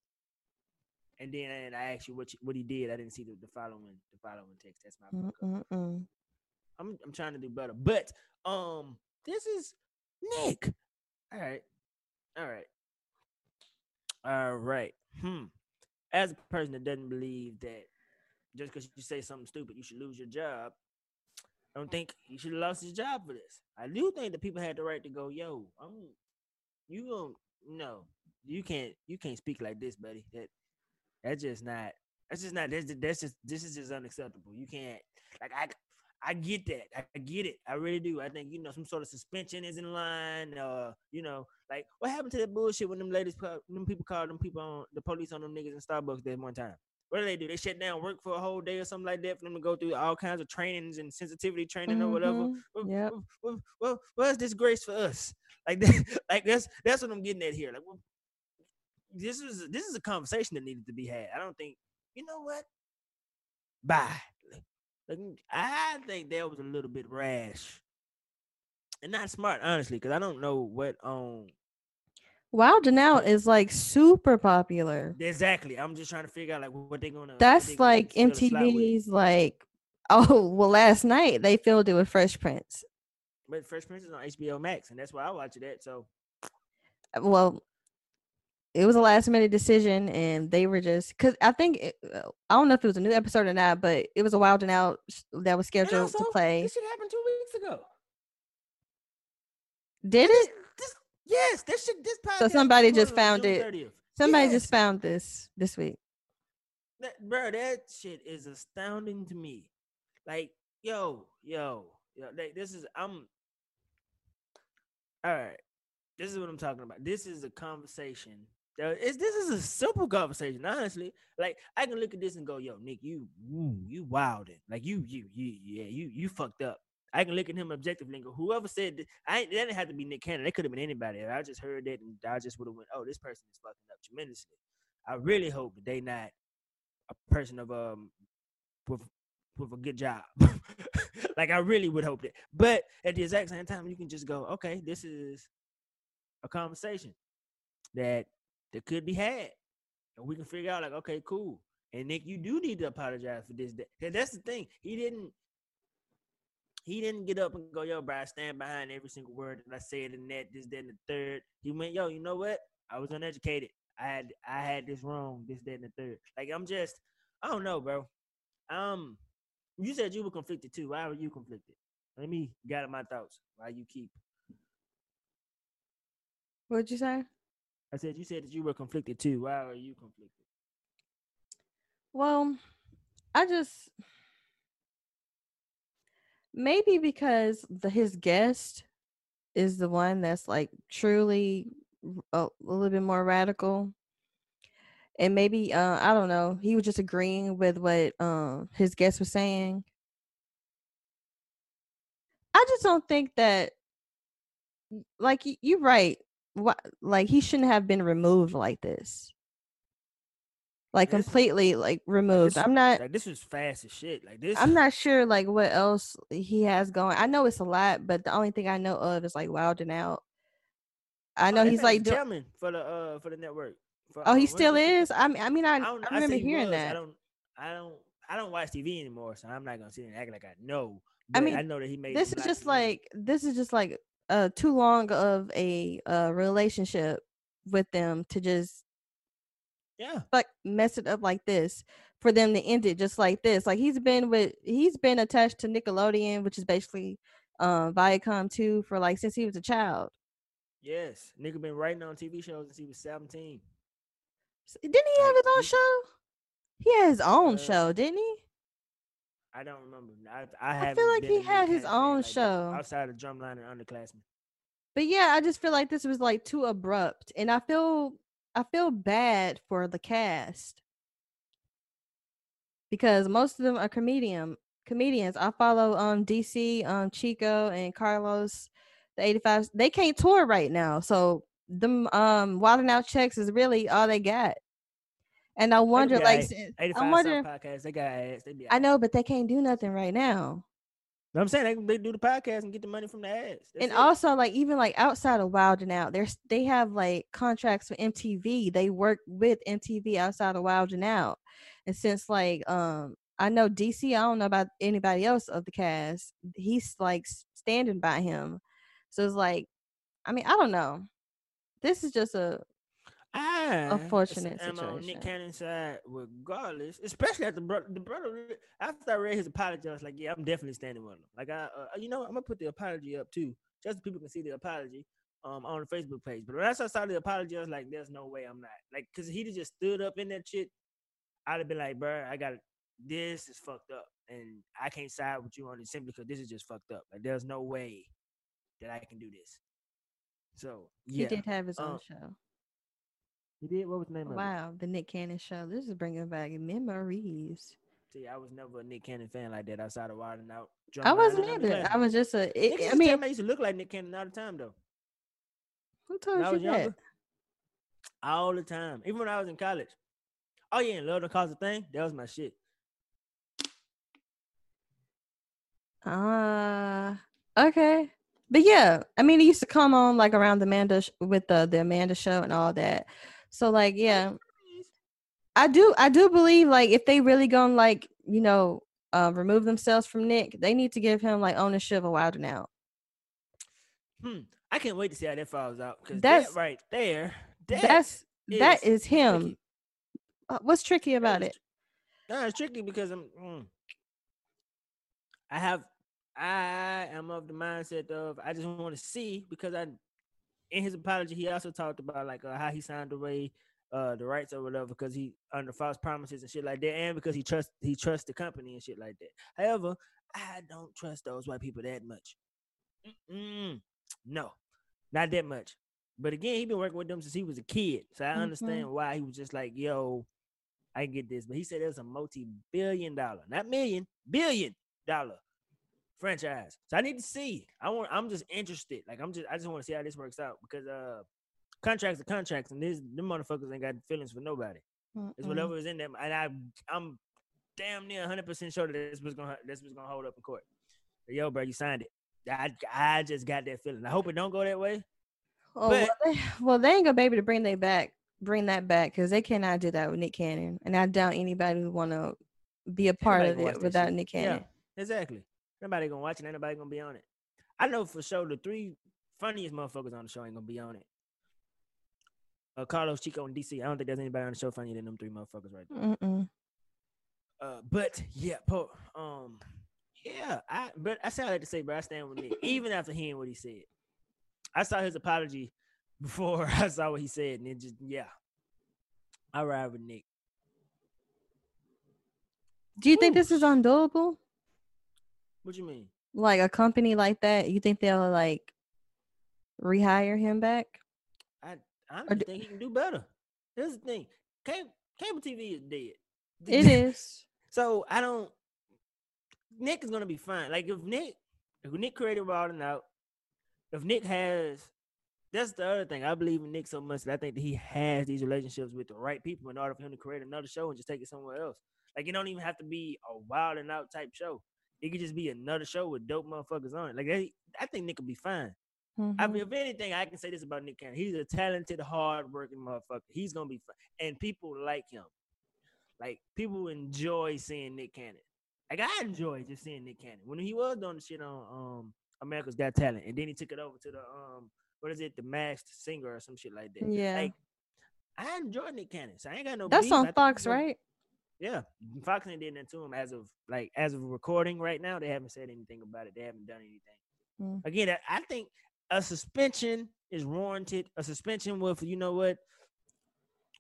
A: and then and I asked you what you, what he did. I didn't see the, the following the following text. That's my. I'm I'm trying to do better, but um, this is Nick. All right, all right, all right. Hmm. As a person that doesn't believe that just because you say something stupid, you should lose your job. I don't think he should have lost his job for this. I do think that people had the right to go, yo, I'm you don't no, you can't you can't speak like this, buddy. That that's just not that's just not that's, that's just this is just unacceptable. You can't like I I get that. I, I get it. I really do. I think you know some sort of suspension is in line. Uh, you know, like what happened to that bullshit when them ladies, them people called them people on the police on them niggas in Starbucks that one time. What do they do? They shut down work for a whole day or something like that for them to go through all kinds of trainings and sensitivity training or whatever.
B: Mhm.
A: Well,
B: Yep.
A: well, well, this grace for us? Like that, like that's that's what I'm getting at here. Like, well, this is this is a conversation that needed to be had. I don't think you know what. Bye. Like, I think that was a little bit rash and not smart, honestly, because I don't know what um
B: Wild 'N Out is like super popular.
A: exactly. I'm just trying to figure out like what they're gonna. what they
B: That's
A: gonna
B: like. MTV's like oh well last night they filled it with Fresh Prince.
A: But Fresh Prince is on HBO Max, and that's why I watch it at. So
B: Well it was a last minute decision and they were just because I think it, uh, I don't know if it was a new episode or not, but it was a Wild 'N Out that was scheduled to play.
A: This shit happened two weeks ago.
B: Did it?
A: Yes, this shit. This podcast.
B: So somebody just found it.
A: 30th.
B: Somebody
A: Yes.
B: just found this this week.
A: That, bro, that shit is astounding to me. Like, yo, yo, yo, like, this is I'm all right. This is what I'm talking about. This is a conversation. It's, this is a simple conversation, honestly. Like, I can look at this and go, "Yo, Nick, you, ooh, you wildin'. Like, you, you, you, yeah, you, you fucked up." I can look at him objectively and go, "Whoever said that, I that didn't have to be Nick Cannon. It could have been anybody. I just heard that, and I just would have went, "Oh, this person is fucking up tremendously." I really hope that they not a person of um with with a good job. like I really would hope that. But at the exact same time, you can just go, okay, this is a conversation that that could be had. And we can figure out like, okay, cool. And Nick, you do need to apologize for this. That- that's the thing. He didn't he didn't get up and go, yo, bro, I stand behind every single word that I said in that, this, that, and the third. He went, yo, you know what? I was uneducated. I had I had this wrong, this, that, and the third. Like I'm just, I don't know, bro. Um, you said you were conflicted too. Why were you conflicted? Let me gather my thoughts while you keep.
B: What'd you say?
A: I said you said that you were conflicted too. Why are you conflicted?
B: Well, I just maybe because the his guest is the one that's like truly a little bit more radical. And maybe uh I don't know, he was just agreeing with what um his guest was saying. I just don't think that like you're right. Like he shouldn't have been removed like this. Like
A: This-
B: completely like removed. I'm not
A: Like this is fast as shit. Like this.
B: I'm not sure like what else he has going. I know it's a lot, but the only thing I know of is like Wild 'N Out. I know
A: Oh,
B: he's like do-
A: for the uh for the network. For,
B: Oh,
A: uh,
B: he still is. I mean, I mean, I,
A: I, don't,
B: I
A: I
B: remember
A: he
B: hearing
A: was.
B: that.
A: I don't. I don't. I don't watch TV anymore, so I'm not gonna sit and act like I know.
B: I mean,
A: I know that he made.
B: this is just
A: women.
B: like this is just like uh too long of a uh relationship with them to just
A: yeah.
B: like mess it up like this for them to end it just like this. Like he's been with he's been attached to Nickelodeon, which is basically um Viacom too for like since he was a child.
A: Yes, nigga been writing on TV shows since he was 17.
B: Didn't he have his own show? He had his own
A: Uh,
B: show, didn't he?
A: I don't remember. I I, haven't
B: feel like he had his own
A: like that,
B: show.
A: outside of Drumline and Underclassmen.
B: But yeah, I just feel like this was like too abrupt, and I feel I feel bad for the cast because most of them are comedian comedians. I follow um DC, um Chico, and Carlos, the eighty five. They can't tour right now, so them um wilding out checks is really all they got. And I wonder, like,
A: 85
B: I wonder.
A: South podcast. They got. They
B: I know, but they can't do nothing right now.
A: But I'm saying they, they do the podcast and get the money from the ads. That's
B: and
A: it.
B: also like even like outside of Wild 'N Out, there's they have like contracts with MTV. They work with MTV outside of Wild 'N Out. And since like um I know DC, I don't know about anybody else of the cast. He's like standing by him. So it's like I mean, I don't know. This is just a
A: I
B: unfortunate
A: am on Nick
B: situation.
A: Cannon's side, regardless. Especially after the brother. After I read his apology, I was like, "Yeah, I'm definitely standing with him." Like, I, uh, you know, I'm gonna put the apology up too, just so people can see the apology um on the Facebook page. But when I saw the apology, I was like, "There's no way I'm not." Like, cause he just stood up in that shit. I'd have been like, "Bro, I got this is fucked up, and I can't side with you on it simply because this is just fucked up. Like, there's no way that I can do this." So
B: he did have his own
A: uh,
B: show.
A: He did. What was the name of it?
B: Wow, the Nick Cannon show. This is bringing back memories.
A: See, I was never a Nick Cannon fan like that outside of Wild 'N Out.
B: I wasn't either. I was just a.
A: Niggas
B: It,
A: used
B: I
A: to
B: mean,
A: me I used to look like Nick Cannon all the time though.
B: who told
A: When I
B: you
A: was
B: that?
A: younger, all the time. Even when I was in college. Oh yeah, and Love Don't Cost a Thing. That was my shit.
B: Ah, okay. But yeah, I mean, it used to come on like around the Amanda sh- with the the Amanda show and all that. So like, yeah, I do I do believe like if they really gonna like you know uh, remove themselves from Nick, they need to give him like ownership of Wild 'N Out.
A: Hmm. I can't wait to see how that falls out. Cause
B: That's-
A: that right there. that
B: That's that
A: is
B: is him.
A: tricky.
B: Uh, What's tricky about
A: is
B: it?
A: tr- No, it's tricky because I'm. mm. I have. I am of the mindset of I just want to see because I, in his apology, he also talked about like uh, how he signed away uh the rights or whatever because he under false promises and shit like that, and because he trust he trusts the company and shit like that. However, I don't trust those white people that much. Mm-mm. No, not that much. But again, he been working with them since he was a kid, so I
B: Mhm.
A: understand why he was just like, "Yo, I get this." But he said it was a multi-billion dollar, not million, billion dollar franchise. So I need to see. I want. I'm just interested. Like I'm just. I just want to see how this works out because uh, contracts are contracts, and this them motherfuckers ain't got feelings for nobody. It's
B: Mm-mm.
A: whatever is in them, and I I'm damn near 100 percent sure that this was gonna this was gonna hold up in court. But, yo, bro, you signed it. I I just got that feeling. I hope it don't go that way.
B: Oh,
A: But-
B: well, they, well, they ain't gonna be able to bring they back, bring that back, because they cannot do that with Nick Cannon, and I doubt anybody would want to be a part of it without. Nick
A: Yeah.
B: Cannon.
A: Exactly. Nobody gonna watch it. Ain't nobody gonna be on it. I know for sure the three funniest motherfuckers on the show ain't gonna be on it. Uh, Carlos, Chico, and DC. I don't think there's anybody on the show funnier than them three motherfuckers right there.
B: Mm-mm.
A: Uh, but yeah, po, um, yeah, I but I sound like to say, bro, I stand with Nick. Even after hearing what he said, I saw his apology before I saw what he said, and it just yeah, I ride with Nick.
B: Do you think this is undoable?
A: What you mean?
B: Like a company like that, you think they'll like rehire him back?
A: I honestly
B: d-
A: think he can do better. Here's the thing: cable, cable TV is dead.
B: It is.
A: So I don't. Nick is gonna be fine. Like if Nick, if Nick created Wild 'N Out, if Nick has, that's the other thing. I believe in Nick so much that I think that he has these relationships with the right people in order for him to create another show and just take it somewhere else. Like it don't even have to be a Wild 'N Out type show. It could just be another show with dope motherfuckers on it. Like they, I think Nick will be fine. I
B: Mhm.
A: mean, if anything, I can say this about Nick Cannon. He's a talented, hard-working motherfucker. He's gonna be fun, and people like him. Like people enjoy seeing Nick Cannon. Like I enjoy just seeing Nick Cannon when he was doing the shit on um America's Got Talent, and then he took it over to the um what is it, the Masked Singer or some shit like that.
B: Yeah.
A: Like I enjoy Nick Cannon, so I ain't got no.
B: That's
A: beef.
B: On Fox, right?
A: Yeah, Fox ain't did that to him as of like as of recording right now. They haven't said anything about it. They haven't done anything.
B: Mm.
A: Again, I- think a suspension is warranted. A suspension with you know what.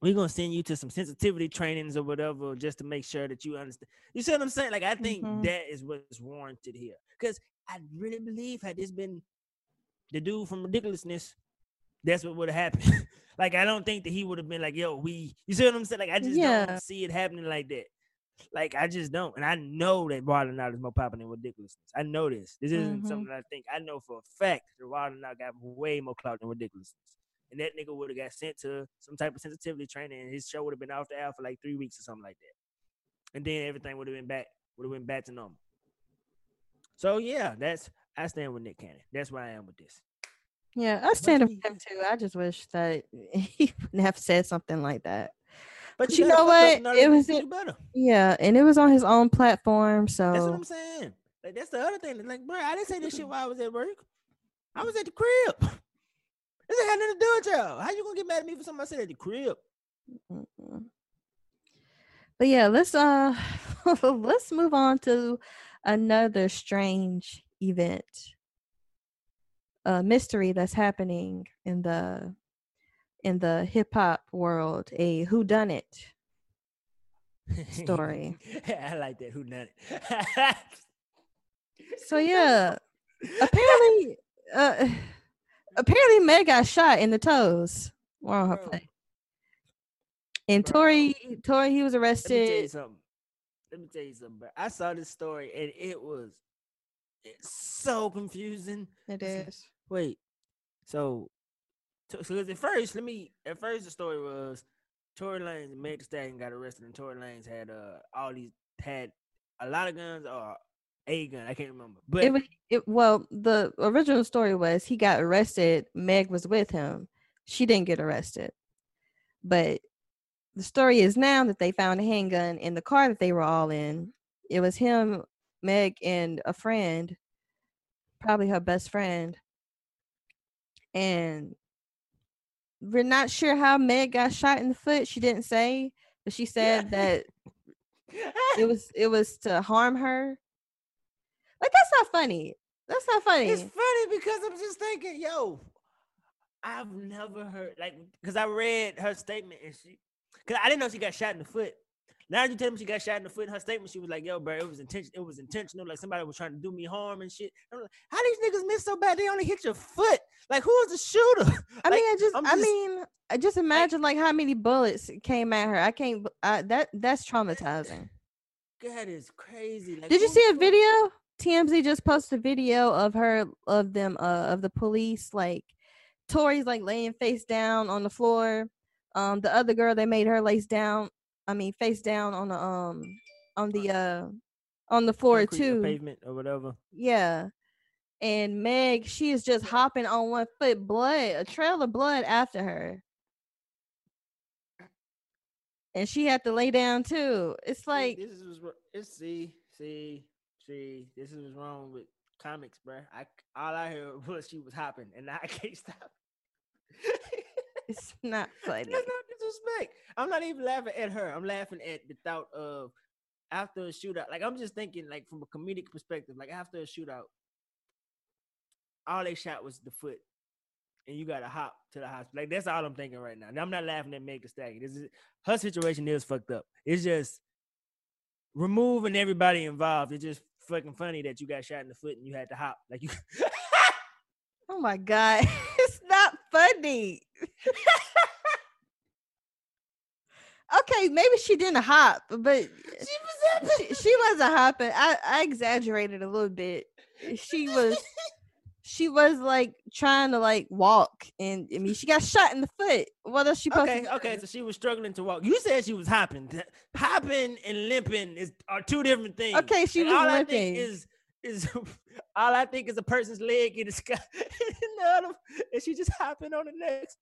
A: We're gonna send you to some sensitivity trainings or whatever, just to make sure that you understand. You see what I'm saying? Like I think
B: Mhm.
A: that is what's warranted here, because I really believe had this been the dude from ridiculousness, that's what would have happened. like I don't think that he would have been like, "Yo, we." You see what I'm saying? Like I just
B: Yeah.
A: don't see it happening like that. Like I just don't, and I know that Wild 'N Out is more popular than ridiculousness. I know this. This isn't
B: Mhm.
A: something I think. I know for a fact that Wild 'N Out got way more clout than ridiculousness, and that nigga would have got sent to some type of sensitivity training, and his show would have been off the air for like three weeks or something like that, and then everything would have been back, would have been back to normal. So yeah, that's I stand with Nick Cannon. That's where I am with this.
B: Yeah, I stand up him too. I just wish that he wouldn't have said something like that.
A: But
B: you know what? It was it-
A: better.
B: Yeah, and it was on his own platform, So
A: That's what I'm saying. Like that's the other thing. Like, bro, I didn't say this shit while I was at work. I was at the crib. This ain't had nothing to do with y'all. How you gonna get mad at me for something I said at the crib?
B: But yeah, let's uh let's move on to another strange event. A mystery that's happening in the in the hip hop world, a who done it. Story.
A: I like that. Who done it?
B: So yeah, apparently uh apparently Meg got shot in the toes while her play. And. Tory Tory he was
A: Let me tell you
B: arrested.
A: something. Let me tell you something. Bro. I saw this story and it was it's so confusing.
B: It is.
A: Wait, so, so, 'cause at first, let me. At first, the story was Tory Lanez and Meg Thee Stallion got arrested, and Tory Lanez had uh all these had a lot of guns or a gun. I can't remember, but
B: it was it well the original story was he got arrested meg was with him she didn't get arrested but the story is now that they found a handgun in the car that they were all in it was him meg and a friend probably her best friend and we're not sure how meg got shot in the foot she didn't say but she said that it was it was to harm her like that's not funny that's not funny
A: it's funny because I'm just thinking, yo, I've never heard like because I read her statement and she, because I didn't know she got shot in the foot. Now you tell me she got shot in the foot. In her statement, she was like, "Yo, bro, it was intention. It was intentional. Like somebody was trying to do me harm and shit." I'm like, How these niggas miss so bad? They only hit your foot. Like who was the shooter?
B: I
A: Like,
B: mean, I just,
A: I'm
B: I mean, I just imagine like how many bullets came at her. I can't. I, that that's traumatizing.
A: God is crazy. Like,
B: Did you see a video? TMZ just posted a video of her of them uh of the police like Tory's like laying face down on the floor. Um, the other girl they made her lace down. I mean, face down on the um on the uh on the floor
A: concrete
B: too.
A: pavement or whatever?
B: Yeah. And Meg, she is just hopping on one foot, blood, a trail of blood after her. And she had to lay down too. It's
A: See,
B: like,
A: this is it's see see see this is what's wrong with comics, bruh. I all I heard was she was hopping, and I can't stop.
B: it's not funny.
A: That's not disrespect. I'm not even laughing at her. I'm laughing at the thought of after a shootout. Like I'm just thinking, like from a comedic perspective, like after a shootout, all they shot was the foot, and you got to hop to the hospital. Like that's all I'm thinking right now. And I'm not laughing at Meg Thee Stallion. This is her situation is fucked up. It's just removing everybody involved. It's just fucking funny that you got shot in the foot and you had to hop. Like you.
B: Oh my God. it's not funny. okay, maybe she didn't hop, but
A: she was
B: she, she wasn't hopping. I, I exaggerated a little bit. She was she was like trying to like walk and I mean she got shot in the foot. What else she
A: Okay, okay,
B: do?
A: so she was struggling to walk. You said she was hopping. Hopping and limping is are two different things.
B: Okay, she
A: And
B: was
A: all I
B: limping.
A: think is is all I think is a person's leg in the sky, and and she just hopping on the next.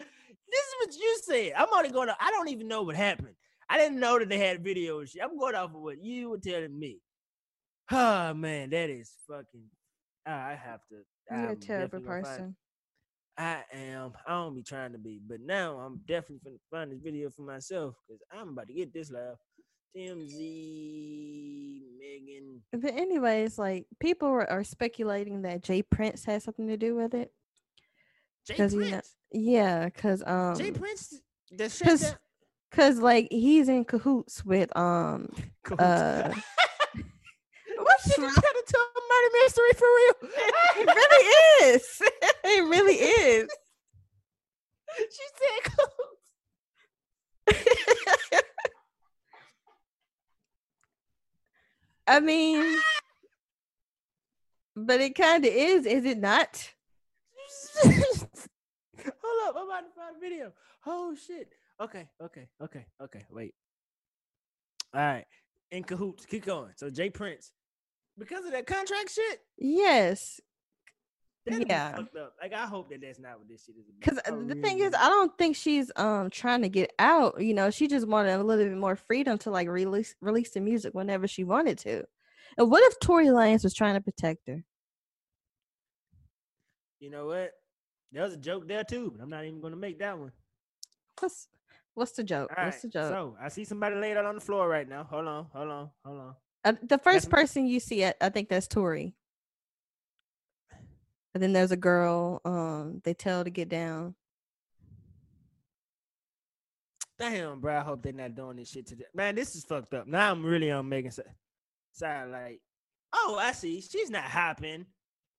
A: This is what you said. I'm only going to. I don't even know what happened. I didn't know that they had video and shit. I'm going off of what you were telling me. Oh man, that is fucking. I have to.
B: You're a
A: I'm
B: terrible
A: gonna find-
B: person.
A: I am. I don't be trying to be, but now I'm definitely finna find this video for myself because I'm about to get this live. TMZ, Megan.
B: But anyways, like people are, are speculating that Jay Prince has something to do with it.
A: Jay
B: you know-
A: Prince.
B: Yeah, cause um,
A: Jay Prince. The shit
B: 'cause-
A: that.
B: cause like he's in cahoots with um. Uh,
A: What's she
B: wrong?
A: turned into a murder mystery for real?
B: it really is. it really is.
A: she said.
B: I mean, but it kind of is, is it not?
A: Hold up, I'm about to find a video. Oh shit. Okay, okay, okay, okay. Wait. All right. In cahoots. Keep going. So Jay Prince. Because of that contract shit,
B: Yes,
A: that'd
B: Yeah.
A: be fucked up. Like I hope that that's not what this shit is
B: because
A: I
B: the thing is, I don't think she's um trying to get out. You know, she just wanted a little bit more freedom to like release release the music whenever she wanted to. And what if Tory Lanez was trying to protect her?
A: you know what? There was a joke there too, but I'm not even gonna make that one.
B: What's what's the joke?
A: All
B: what's
A: right.
B: the joke?
A: So I see somebody laid out on the floor right now. Hold on, hold on, hold on.
B: Uh, the first person you see, I, I think that's Tory. And then there's a girl. Um, they tell to get down.
A: Damn, bro. I hope they're not doing this shit today. Man, this is fucked up. Now I'm really on Megan's si- side. Like, oh, I see. She's not hopping.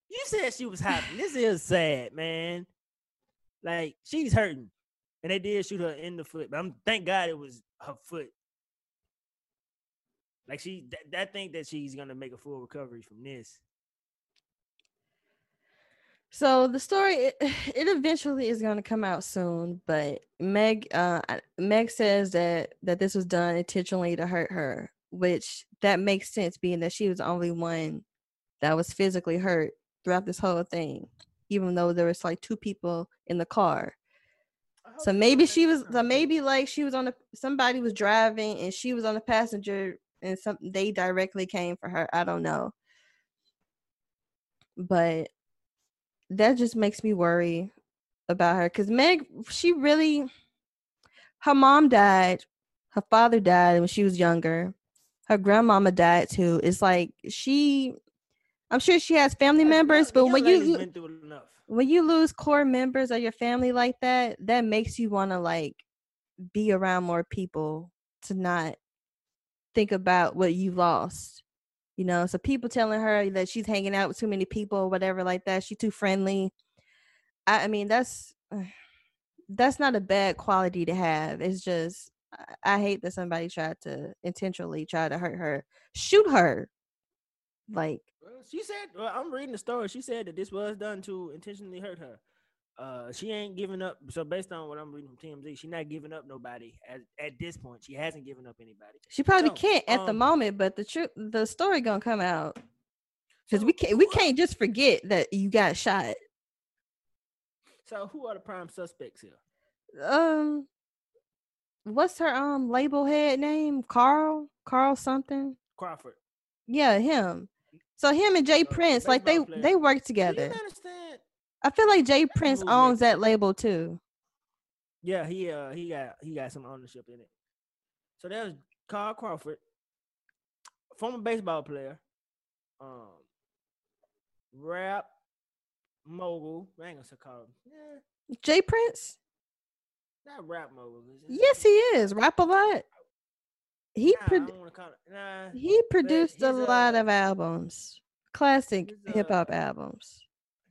A: You said she was hopping. this is sad, man. Like, she's hurting. And they did shoot her in the foot. But I'm thank God it was her foot. Like she that, I think that she's gonna make a full recovery from this.
B: So the story, it, it eventually is going to come out soon. But Meg, uh, Meg says that that this was done intentionally to hurt her, which that makes sense, being that she was the only one that was physically hurt throughout this whole thing, even though there was like two people in the car. So maybe she was so maybe like she was on the somebody was driving and she was on the passenger and some they directly came for her. I don't know. But that just makes me worry about her cuz Meg she really her mom died, her father died when she was younger. Her grandmama died too. It's like she I'm sure she has family members, but when you
A: lady's
B: lo-
A: been through enough.
B: when you lose core members of your family like that, that makes you want to like be around more people to not think about what you lost. You know, so people telling her that she's hanging out with too many people or whatever like that, she's too friendly. I, I mean, that's that's not a bad quality to have. It's just I, I hate that somebody tried to intentionally try to hurt her, shoot her. Like
A: she said, well, I'm reading the story. She said that this was done to intentionally hurt her. Uh, she ain't giving up. So based on what I'm reading from TMZ, she's not giving up nobody at, at this point. She hasn't given up anybody.
B: She probably
A: So,
B: can't at the
A: um,
B: moment, but the truth, the story gonna come out because
A: So
B: we can't we can't just forget that you got shot.
A: So who are the prime suspects here?
B: Um, what's her um label head name? Carl, Carl something.
A: Crawford.
B: Yeah, him. So him and Jay
A: Uh,
B: Prince, like they
A: player.
B: they work
A: Do
B: together.
A: you understand?
B: I feel like Jay Prince owns that label too.
A: Yeah, he uh he got he got some ownership in it. So there's Carl Crawford, former baseball player, um, rap mogul. I ain't gonna say call him. Yeah,
B: Jay Prince.
A: not rap mogul. is it?
B: Yes, he is. Rap a lot. He
A: Nah, I
B: produ-
A: don't call it. Nah,
B: he produced a lot
A: uh,
B: of albums, classic hip hop
A: uh,
B: albums.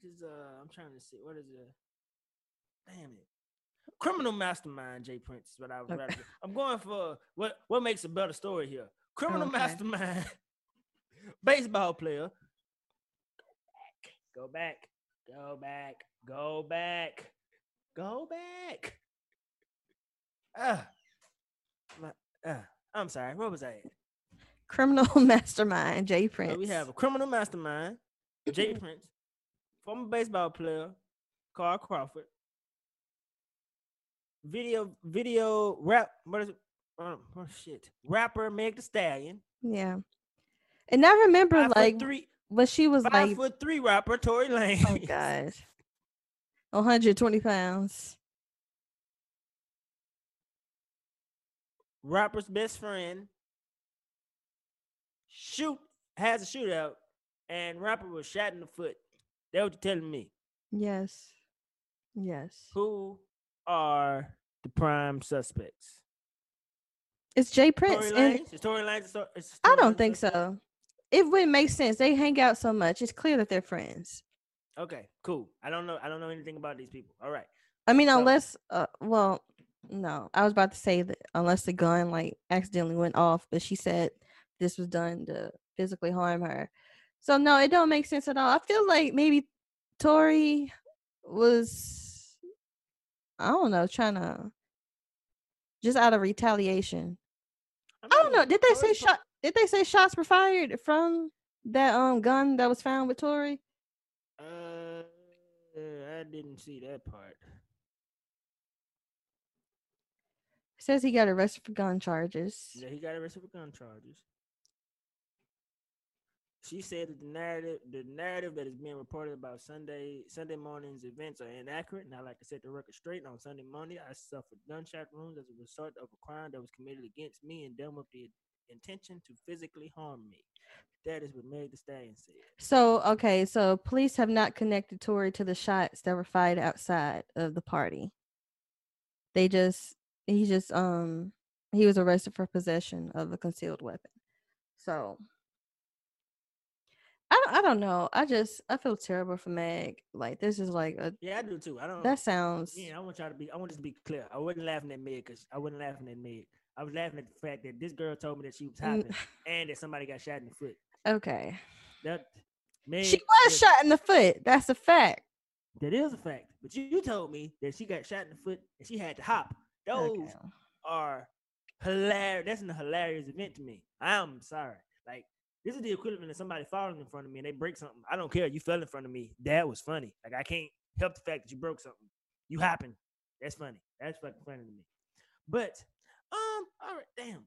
A: Just uh, I'm trying to see what is it. Damn it. Criminal mastermind Jay Prince is what I was
B: Okay.
A: rather. I'm going for what what makes a better story here. Criminal
B: Okay.
A: mastermind, baseball player. Go back, go back, go back, go back. Ah, my, ah, I'm sorry. What was I at?
B: criminal mastermind, Jay Prince.
A: So we have a criminal mastermind, Jay Prince, former baseball player, Carl Crawford, video video rap what is it? Oh, oh shit, rapper Meg Thee Stallion,
B: yeah. And I remember
A: five
B: like
A: three,
B: when she was
A: five
B: like,
A: foot three rapper Tory Lane.
B: oh god, 120 pounds.
A: rapper's best friend shoot has a shootout and rapper was shot in the foot. That's what you're telling me.
B: Yes, yes.
A: Who are the prime suspects?
B: It's Jay Prince, and
A: Lanez? Is Tory Lanez? a
B: I don't think so. It wouldn't make sense. They hang out so much. It's clear that they're friends.
A: Okay, cool. I don't know. I don't know anything about these people. All right.
B: I mean,
A: So-
B: unless, uh, well, no, I was about to say that unless the gun like accidentally went off, but she said this was done to physically harm her. So no, it don't make sense at all. I feel like maybe Tory was, I don't know, trying to just out of retaliation. I don't know. Did they say
A: Tory
B: shot? Did they say shots were fired from that um gun that was found with Tory?
A: Uh, I didn't see that part.
B: says he got arrested for gun charges.
A: Yeah, he got arrested for gun charges. She said that the narrative, the narrative that is being reported about Sunday Sunday morning's events are inaccurate, and I like to set the record straight. On Sunday morning, I suffered gunshot wounds as a result of a crime that was committed against me and done with the intention to physically harm me. That is what Meg Thee Stallion said.
B: So okay, so police have not connected Tory to the shots that were fired outside of the party. They just he just um he was arrested for possession of a concealed weapon. So I don't, I don't know. I just I feel terrible for Meg. Like this is like a
A: Yeah, I do too. I don't.
B: that sounds
A: Yeah, I want y'all to be. I want this to be clear. I wasn't laughing at Meg because I wasn't laughing at Meg. I was laughing at the fact that this girl told me that she was hopping and that somebody got shot in the foot.
B: okay.
A: That Meg,
B: She was
A: that-
B: shot in the foot. That's a fact.
A: That is a fact. But you, you told me that she got shot in the foot and she had to hop. Those
B: Okay.
A: are hilarious. That's a hilarious event to me. I'm sorry. This is the equivalent of somebody falling in front of me and they break something. I don't care. You fell in front of me. That was funny. Like I can't help the fact that you broke something. You happened. That's funny. That's fucking funny to me. But um, all right, damn,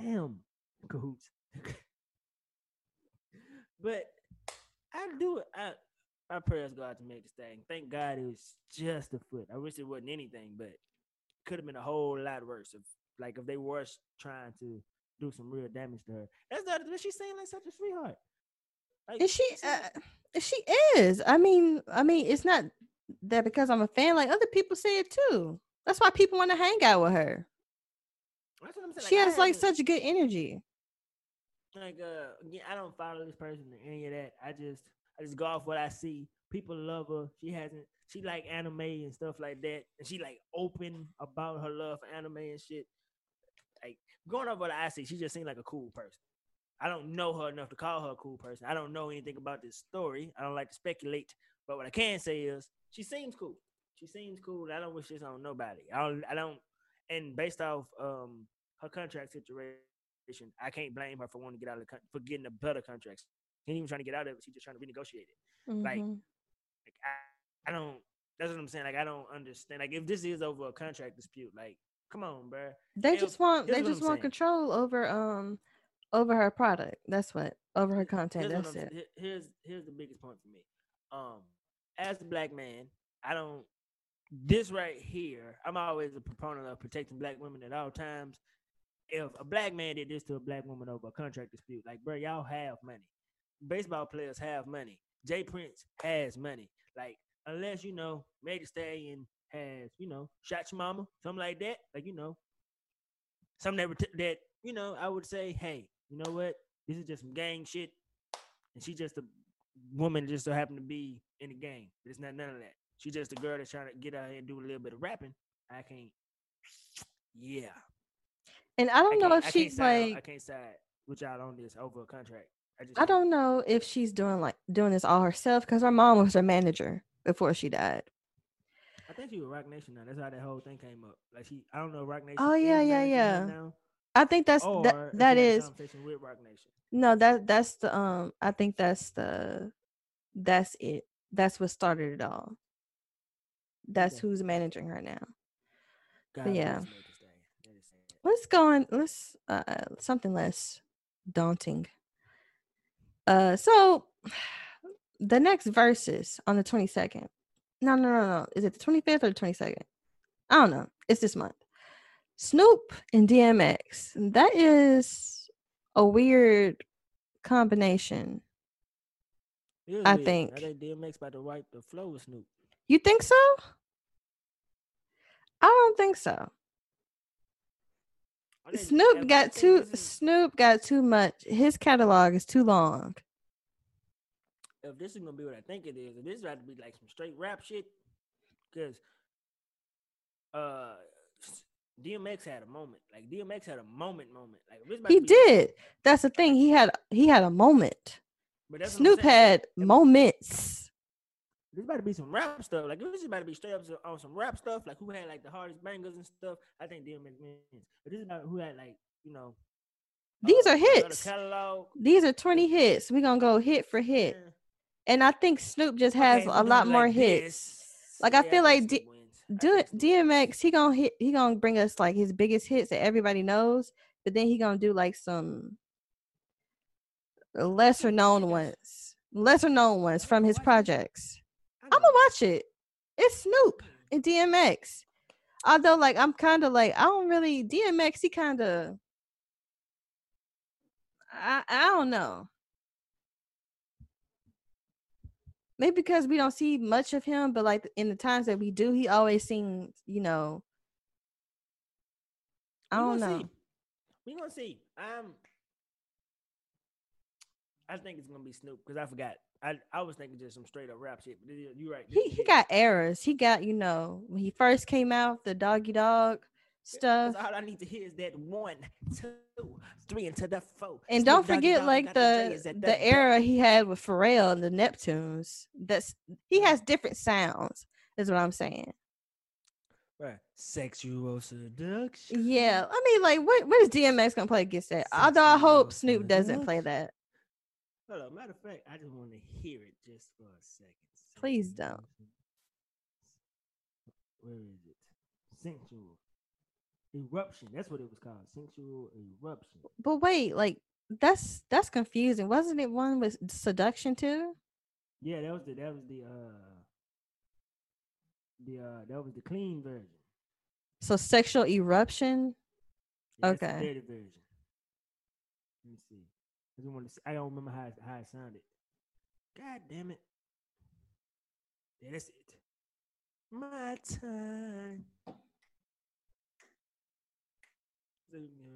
A: damn, cahoots. but I do it. I my prayers go out to make this thing. Thank God it was just a foot. I wish it wasn't anything, but could have been a whole lot worse if like if they were trying to do some real damage to her. That's not what she's saying like such a sweetheart. Like,
B: And she
A: she's
B: uh, she is. I mean, I mean, it's not that because I'm a fan. Like other people say it too. That's why people want to hang out with her.
A: that's what I'm saying.
B: She has like such good energy.
A: like uh again, I don't follow this person or any of that. I just I just go off what I see. People love her. She hasn't she like anime and stuff like that. And she like open about her love for anime and shit. Like going off what I see, she just seemed like a cool person. I don't know her enough to call her a cool person. I don't know anything about this story. I don't like to speculate. But what I can say is she seems cool. She seems cool. I don't wish this on nobody. I don't I don't and based off um her contract situation, I can't blame her for wanting to get out of the for getting a better contract. She ain't even trying to get out of it. She's just trying to renegotiate it. Like,
B: Mhm.
A: Like I, I don't. That's what I'm saying. Like I don't understand. Like if this is over a contract dispute, like come on, bruh.
B: They
A: Hell,
B: just want they just want
A: saying.
B: control over um over her product. That's what over her content.
A: Here's,
B: That's it.
A: here's here's the biggest point for me. Um, as a black man, I don't. This right here, I'm always a proponent of protecting black women at all times. If a black man did this to a black woman over a contract dispute, like bro, y'all have money. Baseball players have money. Jay Prince has money. Like unless you know, Meg Thee Stallion you know shot your mama, something like that. Like you know, something that that you know, I would say, hey, you know what? This is just some gang shit, and she just a woman just so happened to be in the game. It's not none of that. She's just a girl that's trying to get out here and do a little bit of rapping. I can't. Yeah,
B: And I don't
A: I
B: know if
A: I
B: she's
A: on- I can't side with y'all on this over a contract. I just
B: I don't know if she's doing like doing this all herself because her mom was her manager before she died.
A: I think she was Roc Nation now. That's how that whole thing came up. Like she, I don't know Roc Nation.
B: Oh, yeah, yeah, yeah.
A: Now,
B: I think that's that that
A: he had a
B: is
A: conversation with Roc Nation.
B: no that that's the um I think that's the that's it. That's what started it all. That's
A: Okay.
B: who's managing her now.
A: God
B: yeah.
A: bless Meg Thee Stallion. That is sad.
B: Let's go on. Let's uh something less daunting. Uh so the next verses on the 22nd. No, no, no, no. Is it the 25th or the 22nd? I don't know. It's this month. Snoop and DMX. That is a weird combination. I think-
A: I think DMX about to wipe the flow with Snoop.
B: You think so? I don't think so.
A: Think-
B: Snoop got too Snoop got too much. His catalog is too long.
A: If this is gonna be what I think it is, if this is about to be like some straight rap shit, because uh DMX had a moment. Like DMX had a moment, moment. Like about
B: He
A: to be some-
B: did. That's the thing. He had he had a moment. Snoop had moments.
A: This about to be some rap stuff. Like if this is about to be straight up on some rap stuff, like who had like the hardest bangers and stuff. I think DMX wins. But this is about who had like you know.
B: These
A: uh,
B: are hits. These are 20 hits. We're gonna go hit for hit.
A: Yeah.
B: And I think Snoop just has
A: Okay,
B: a lot
A: it
B: more
A: like
B: hits.
A: this.
B: Like, I
A: Yeah,
B: feel like D-
A: Snoop wins. I
B: Do it DMX, he gonna hit he gonna bring us like his biggest hits that everybody knows, but then he gonna do like some lesser known ones. Lesser known ones from his projects. I'm gonna watch it. It's Snoop mm. and DMX. Although, like, I'm kind of like, I don't really DMX. He kind of, I, I don't know. Maybe because we don't see much of him, but like in the times that we do, he always seems, you know. I don't know.
A: see. We gonna see. Um, I think it's gonna be Snoop because I forgot. I I was thinking just some straight up rap shit. But you right.
B: He he got errors. He got, you know, when he first came out, the doggy dog stuff.
A: All I need to hear is that one, two, three into the four.
B: And don't
A: Doggy
B: forget
A: Dogg
B: like
A: got
B: the the, era he had with Pharrell and the Neptunes. That's he has different sounds, is what I'm saying.
A: Right. Sexual seduction.
B: Yeah. I mean, like what what is DMX gonna play against that? Although I hope
A: Sexual
B: Snoop doesn't play that.
A: Hold on. Matter of fact, I just want to hear it just for a second.
B: Please don't.
A: Where is it? Sensual eruption. That's what it was called. Sensual eruption.
B: But wait, like that's that's confusing. Wasn't it one with seduction too?
A: Yeah, that was the that was the uh the uh that was the clean version.
B: So sexual eruption.
A: Yeah,
B: Okay.
A: dirty version. Let me see. I just want to. See, I don't remember how it, how it sounded. God damn it. Yeah, that's it. My time.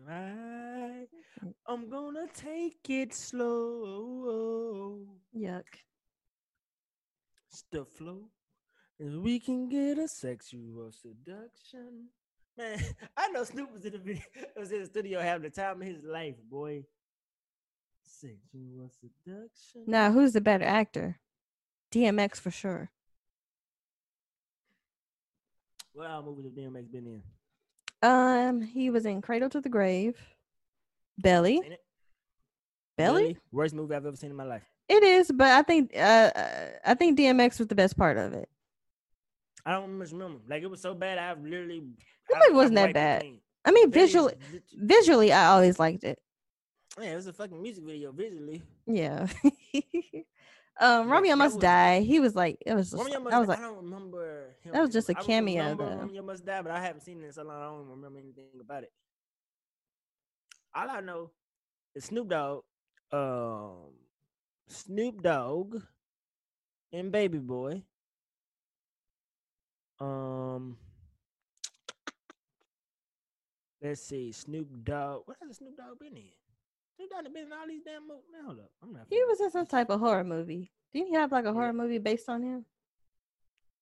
A: Right. Mm. I'm gonna take it slow.
B: Yuck.
A: It's the flow. And we can get a sexual seduction. Man, I know Snoop was in the video, was in the studio having the time of his life, boy. Sexual seduction.
B: Now who's the better actor? DMX for sure.
A: Movies have DMX been in?
B: Um, he was in Cradle to the Grave. Belly.
A: It?
B: Belly?
A: Worst movie I've ever seen in my life.
B: It is, but I think uh uh, I think DMX was the best part of it.
A: I don't much remember. Like it was so bad. I literally.
B: It
A: I-
B: wasn't that
A: wiped it
B: bad. I mean,
A: Belly
B: visually, visually, I always liked it.
A: Yeah, it was a fucking music video. Visually,
B: Yeah. um, Romeo Must
A: was-
B: Die. He was like, it was just,
A: Romeo Must
B: I was like,
A: I don't remember. Him
B: that was just a cameo, though.
A: Romeo Must Die, but I haven't seen it in so long. I don't remember anything about it. All I know is Snoop Dogg, um, Snoop Dogg, and Baby Boy. Um, let's see, Snoop Dogg. What has Snoop Dogg been in? Done been in all these damn movies. Man, hold up, I'm not.
B: he was in some type of horror movie. Didn't he have like a
A: Yeah.
B: horror movie based on him?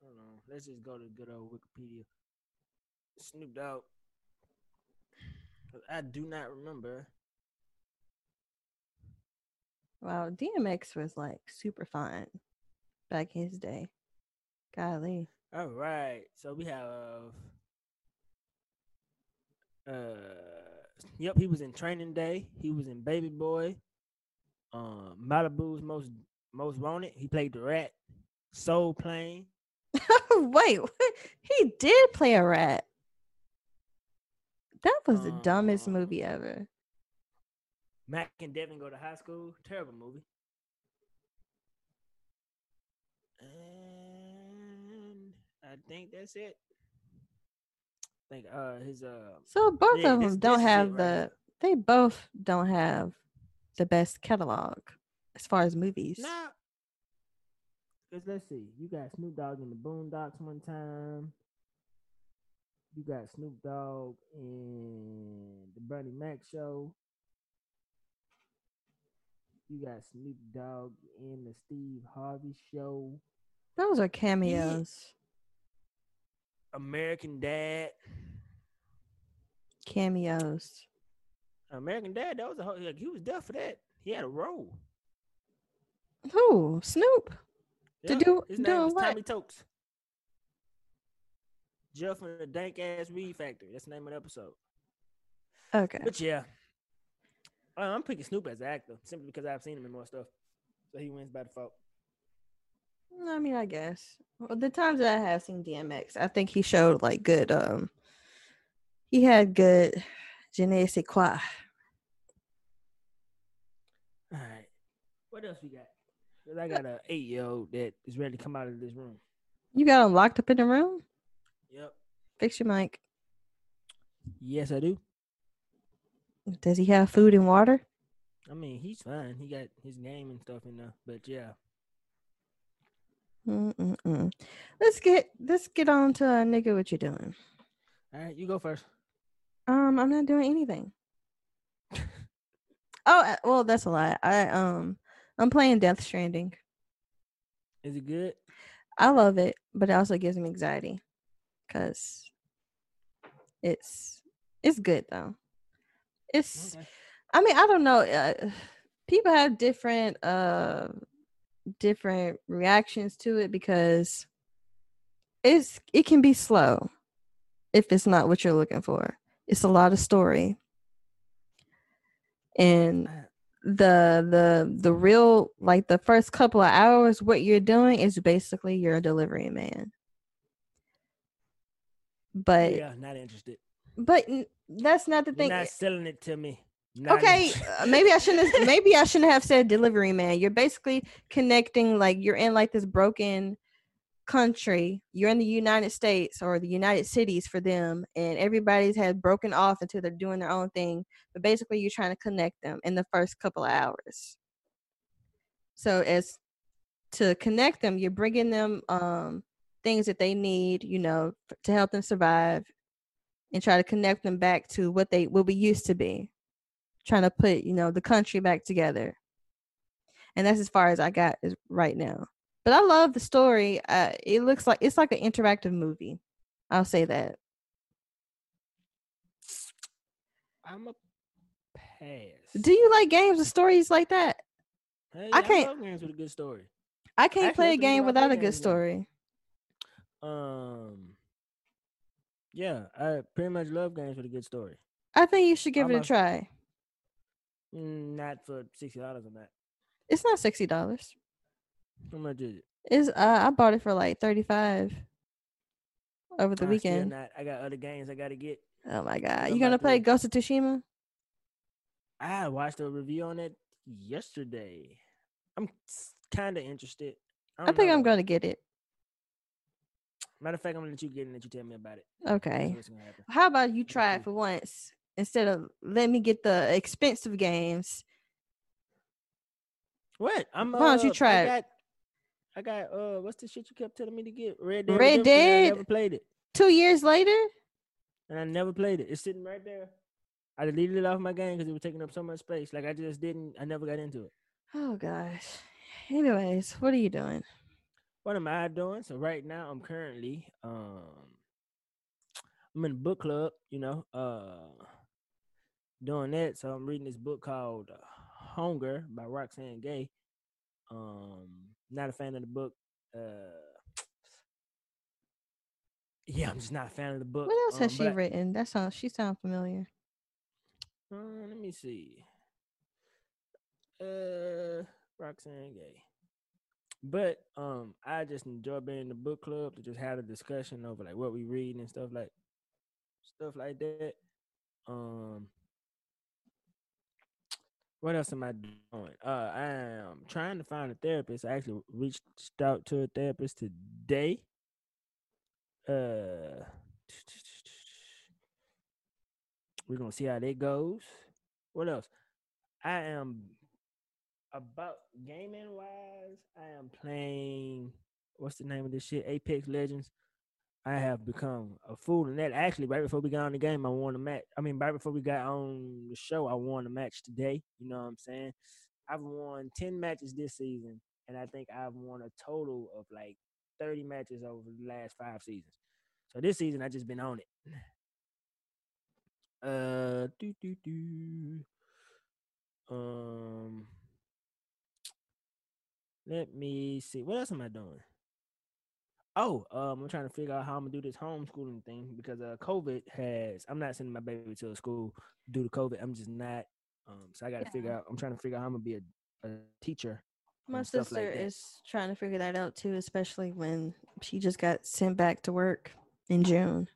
A: Hold on. Let's just go to good old Wikipedia. Snoop Dogg. I do not remember.
B: Wow, DMX was like super fine back in his day. Golly.
A: All right. So we have uh Yep, he was in Training Day. He was in Baby Boy. Um, Malibu's most most wanted. He played the rat. Soul Plane.
B: Wait, what? he did play a rat. That was the dumbest
A: Uh,
B: movie ever.
A: Mac and Devin go to high school. Terrible movie. And I think that's it. I think uh his uh
B: So both
A: yeah,
B: of
A: this-
B: them don't
A: this
B: have
A: right
B: the.
A: here.
B: They both don't have the best catalog as far as movies.
A: nah. Cause let's see, you got Snoop Dogg in the Boondocks one time. You got Snoop Dogg in the Bernie Mac show. You got Snoop Dogg in the Steve Harvey show.
B: Those are cameos.
A: American Dad.
B: Cameos.
A: American Dad, that was a whole, like he was there for that. He had a role.
B: Who? Snoop. To do-
A: his name was
B: what?
A: Tommy Tokes. Jeff from the Dank Ass Weed Factory. That's the name of the episode.
B: Okay.
A: But yeah, Uh, I'm picking Snoop as an actor simply because I've seen him in more stuff. So he wins by default.
B: I mean, I guess. Well, the times that I have seen DMX, I think he showed like good. Um, he had good je ne sais quoi.
A: All right. What else we got? 'Cause I got a eight year old that is ready to come out of this room.
B: You got him locked up in the room.
A: Yep.
B: Fix your mic.
A: Yes, I do.
B: Does he have food and water?
A: I mean, he's fine. He got his game and stuff in there. But yeah.
B: Mm-mm-mm. Let's get let's get on to uh, nigga. What you doing?
A: All right, you go first.
B: Um, I'm not doing anything. oh, uh, well, that's a lie. I um, I'm playing Death Stranding.
A: Is it good?
B: I love it, but it also gives me anxiety because it's it's good though. It's
A: Okay.
B: I mean I don't know. Uh, people have different uh different reactions to it because it's it can be slow if it's not what you're looking for. It's a lot of story. And the the the real like the first couple of hours what you're doing is basically you're a delivery man but
A: yeah, not interested.
B: but that's not the
A: You're
B: thing
A: not selling it to me. Not
B: okay uh, maybe i shouldn't have, maybe i shouldn't have said delivery man. You're basically connecting like you're in like this broken country. You're in the united states or the united cities for them and everybody's had broken off until they're doing their own thing but basically you're trying to connect them in the first couple of hours. So as to connect them you're bringing them um things that they need you know to help them survive and try to connect them back to what they what we used to be trying to put you know the country back together and that's as far as i got is right now but i love the story uh, it looks like it's like an interactive movie i'll say that
A: I'm a pass.
B: do you like games with stories like that
A: Hey,
B: I
A: I
B: can't-
A: love games with a good story.
B: i can't
A: Actually,
B: play a
A: that's the reason
B: game without a good story
A: Um, yeah, I pretty much love games with a good story.
B: i think you should give it a
A: Almost.
B: try
A: not for sixty dollars on that.
B: it's not $60
A: How much is it?
B: it's uh, i bought it for like 35 over the
A: still
B: weekend
A: Not, I got other games I got to get.
B: oh my god you gonna play ghost of tsushima
A: I watched a review on it yesterday. I'm kind of interested.
B: i
A: don't
B: think i'm gonna get it
A: Matter of fact, I'm gonna let you get it and let you tell me about it.
B: Okay
A: what's gonna happen.
B: How about you try it for once instead of let me get the expensive games?
A: What? I'm.
B: Why don't you
A: uh,
B: try
A: I
B: it?
A: got, I got. Uh, what's the shit you kept telling me to get? Red Dead.
B: Red
A: and I
B: Dead?
A: never played it,
B: Two years later?
A: and I never played it. It's sitting right there. I deleted it off my game because it was taking up so much space. Like I just didn't. I never got into it.
B: Oh gosh. Anyways, what are you doing?
A: What am I doing? So right now, I'm currently um, I'm in a book club. You know, uh, doing that. So I'm reading this book called uh, Hunger by Roxane Gay. Um, not a fan of the book. Uh, yeah, I'm just not a fan of the book.
B: What else has
A: um,
B: she
A: I-
B: written? That sounds she sounds familiar.
A: Uh, let me see. Uh, Roxane Gay. But um, I just enjoy being in the book club to just have a discussion over like what we read and stuff like stuff like that. Um, what else am I doing? Uh, I am trying to find a therapist. I actually reached out to a therapist today. Uh, we're gonna see how that goes. What else? I am about gaming wise. I am playing. What's the name of this shit? Apex Legends. I have become a fool in that. Actually, right before we got on the game, I won a match. I mean, right before we got on the show, I won a match today. You know what I'm saying? I've won 10 matches this season, and I think I've won a total of like 30 matches over the last five seasons. So this season, I just been on it. Uh, do do do. Um, let me see. What else am I doing? Oh, um, I'm trying to figure out how I'm gonna do this homeschooling thing because uh, COVID has. I'm not sending my baby to a school due to COVID. I'm just not. Um, so I got to figure out. I'm trying to figure out how I'm gonna be a, a teacher.
B: My sister
A: like
B: is trying to figure that out too, especially when she just got sent back to work in June.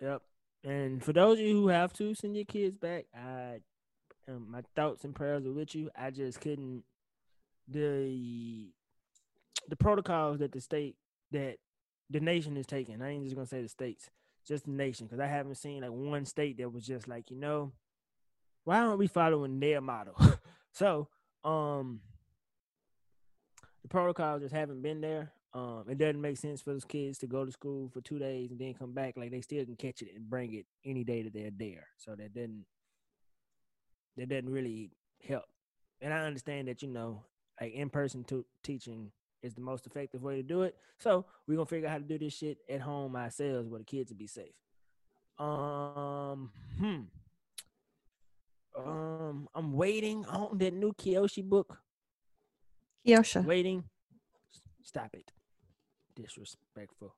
A: Yep. And for those of you who have to send your kids back, I um, my thoughts and prayers are with you. I just couldn't the the protocols that the state that the nation is taking. I ain't just gonna say the states, just the nation, because I haven't seen like one state that was just like, you know, why aren't we following their model? so, um, the protocols just haven't been there. Um, it doesn't make sense for those kids to go to school for two days and then come back. Like they still can catch it and bring it any day that they're there. So that doesn't that doesn't really help. And I understand that you know, like in person teaching is the most effective way to do it. So we're gonna figure out how to do this shit at home ourselves where the kids will be safe. Um, hmm. Um, I'm waiting on that new Kyoshi book.
B: Kiosha,
A: Waiting. Stop it. Disrespectful.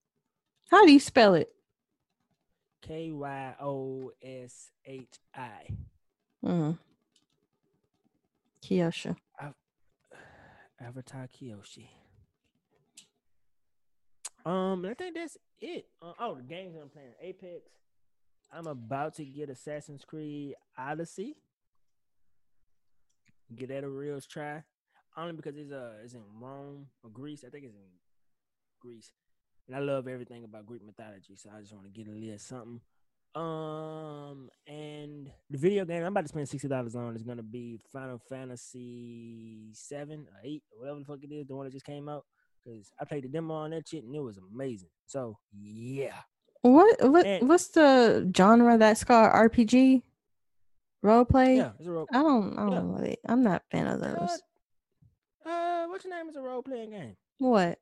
B: how do you spell it?
A: K Y O S H I.
B: Mm. Kiosha.
A: Avatar Kyoshi. Um, I think that's it. Uh, oh, the games I'm playing: Apex. I'm about to get Assassin's Creed Odyssey. Get that a real try, only because it's uh it's in Rome or Greece. I think it's in Greece, and I love everything about Greek mythology, so I just want to get a little something. Um, and the video game I'm about to spend sixty dollars on is gonna be Final Fantasy seven or eight whatever the fuck it is, the one that just came out. Cause I played the demo on that shit and it was amazing. So yeah,
B: What what
A: And-
B: what's the genre that's called RPG? Role play?
A: yeah, it's a role.
B: I don't I don't
A: Yeah.
B: know what I'm not a fan of those.
A: Uh, uh, what's your name? Is a role playing game.
B: What?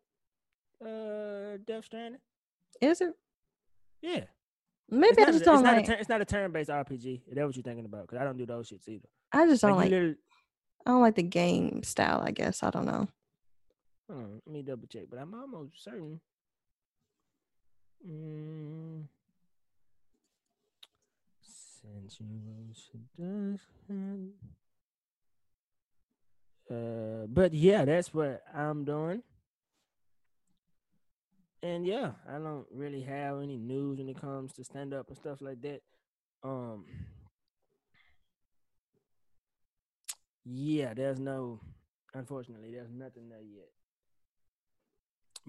A: Uh, Death Stranding.
B: Is it?
A: Yeah,
B: Maybe
A: it's
B: I
A: not,
B: just
A: a,
B: don't
A: it's, not
B: like
A: a turn, it's not a turn-based RPG. Is that what you're thinking about? Because I don't do those shits either.
B: I just don't
A: Like,
B: like I don't like the game style, I guess. I don't know.
A: Hold on, let me double check, but I'm almost certain. Mm. Seduction. Uh, but yeah, that's what I'm doing. And yeah, I don't really have any news when it comes to stand up and stuff like that. Um, yeah, there's no, unfortunately, there's nothing there yet.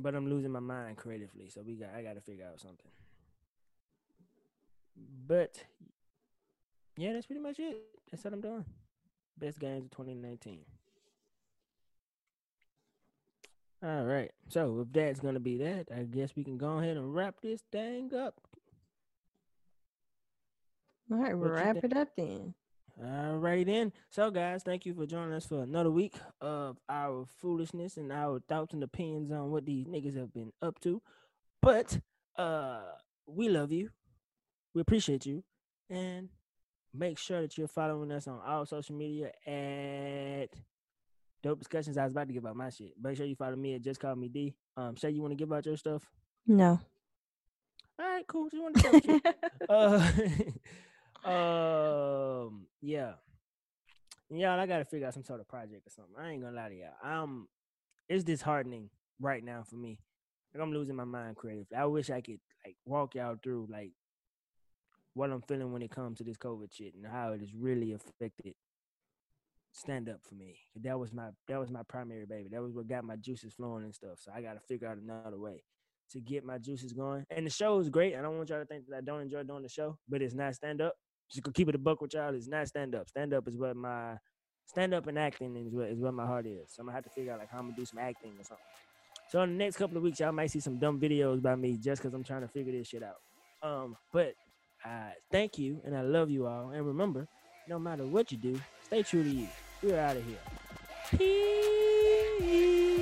A: But I'm losing my mind creatively, so we got I got to figure out something. But yeah, that's pretty much it. That's what I'm doing. Best games of 2019. All right. So if that's gonna be that, I guess we can go ahead and wrap this thing up.
B: All right, we'll wrap it up then.
A: All right then. So guys, thank you for joining us for another week of our foolishness and our thoughts and opinions on what these niggas have been up to. But uh we love you. We appreciate you. And make sure that you're following us on all social media at Dope Discussions. I was about to give out my shit. Make sure you follow me at Just Call Me D. Um Shay, you want to give out your stuff?
B: No.
A: All right, cool. Just want to you. uh, Um, yeah, y'all. I gotta figure out some sort of project or something. I ain't gonna lie to y'all. Um, it's disheartening right now for me. Like I'm losing my mind creatively. I wish I could like walk y'all through like what I'm feeling when it comes to this COVID shit and how it has really affected stand up for me. That was my that was my primary baby. That was what got my juices flowing and stuff. So I got to figure out another way to get my juices going. And the show is great. I don't want y'all to think that I don't enjoy doing the show, but it's not stand up. Just go keep it a buck with y'all. It's not stand up. Stand up is what my stand up and acting is what is what my heart is. So I'm gonna have to figure out like how I'm gonna do some acting or something. So in the next couple of weeks, y'all might see some dumb videos by me just because I'm trying to figure this shit out. Um, but uh, thank you, and I love you all. And remember, no matter what you do, stay true to you. We're out of here. Peace.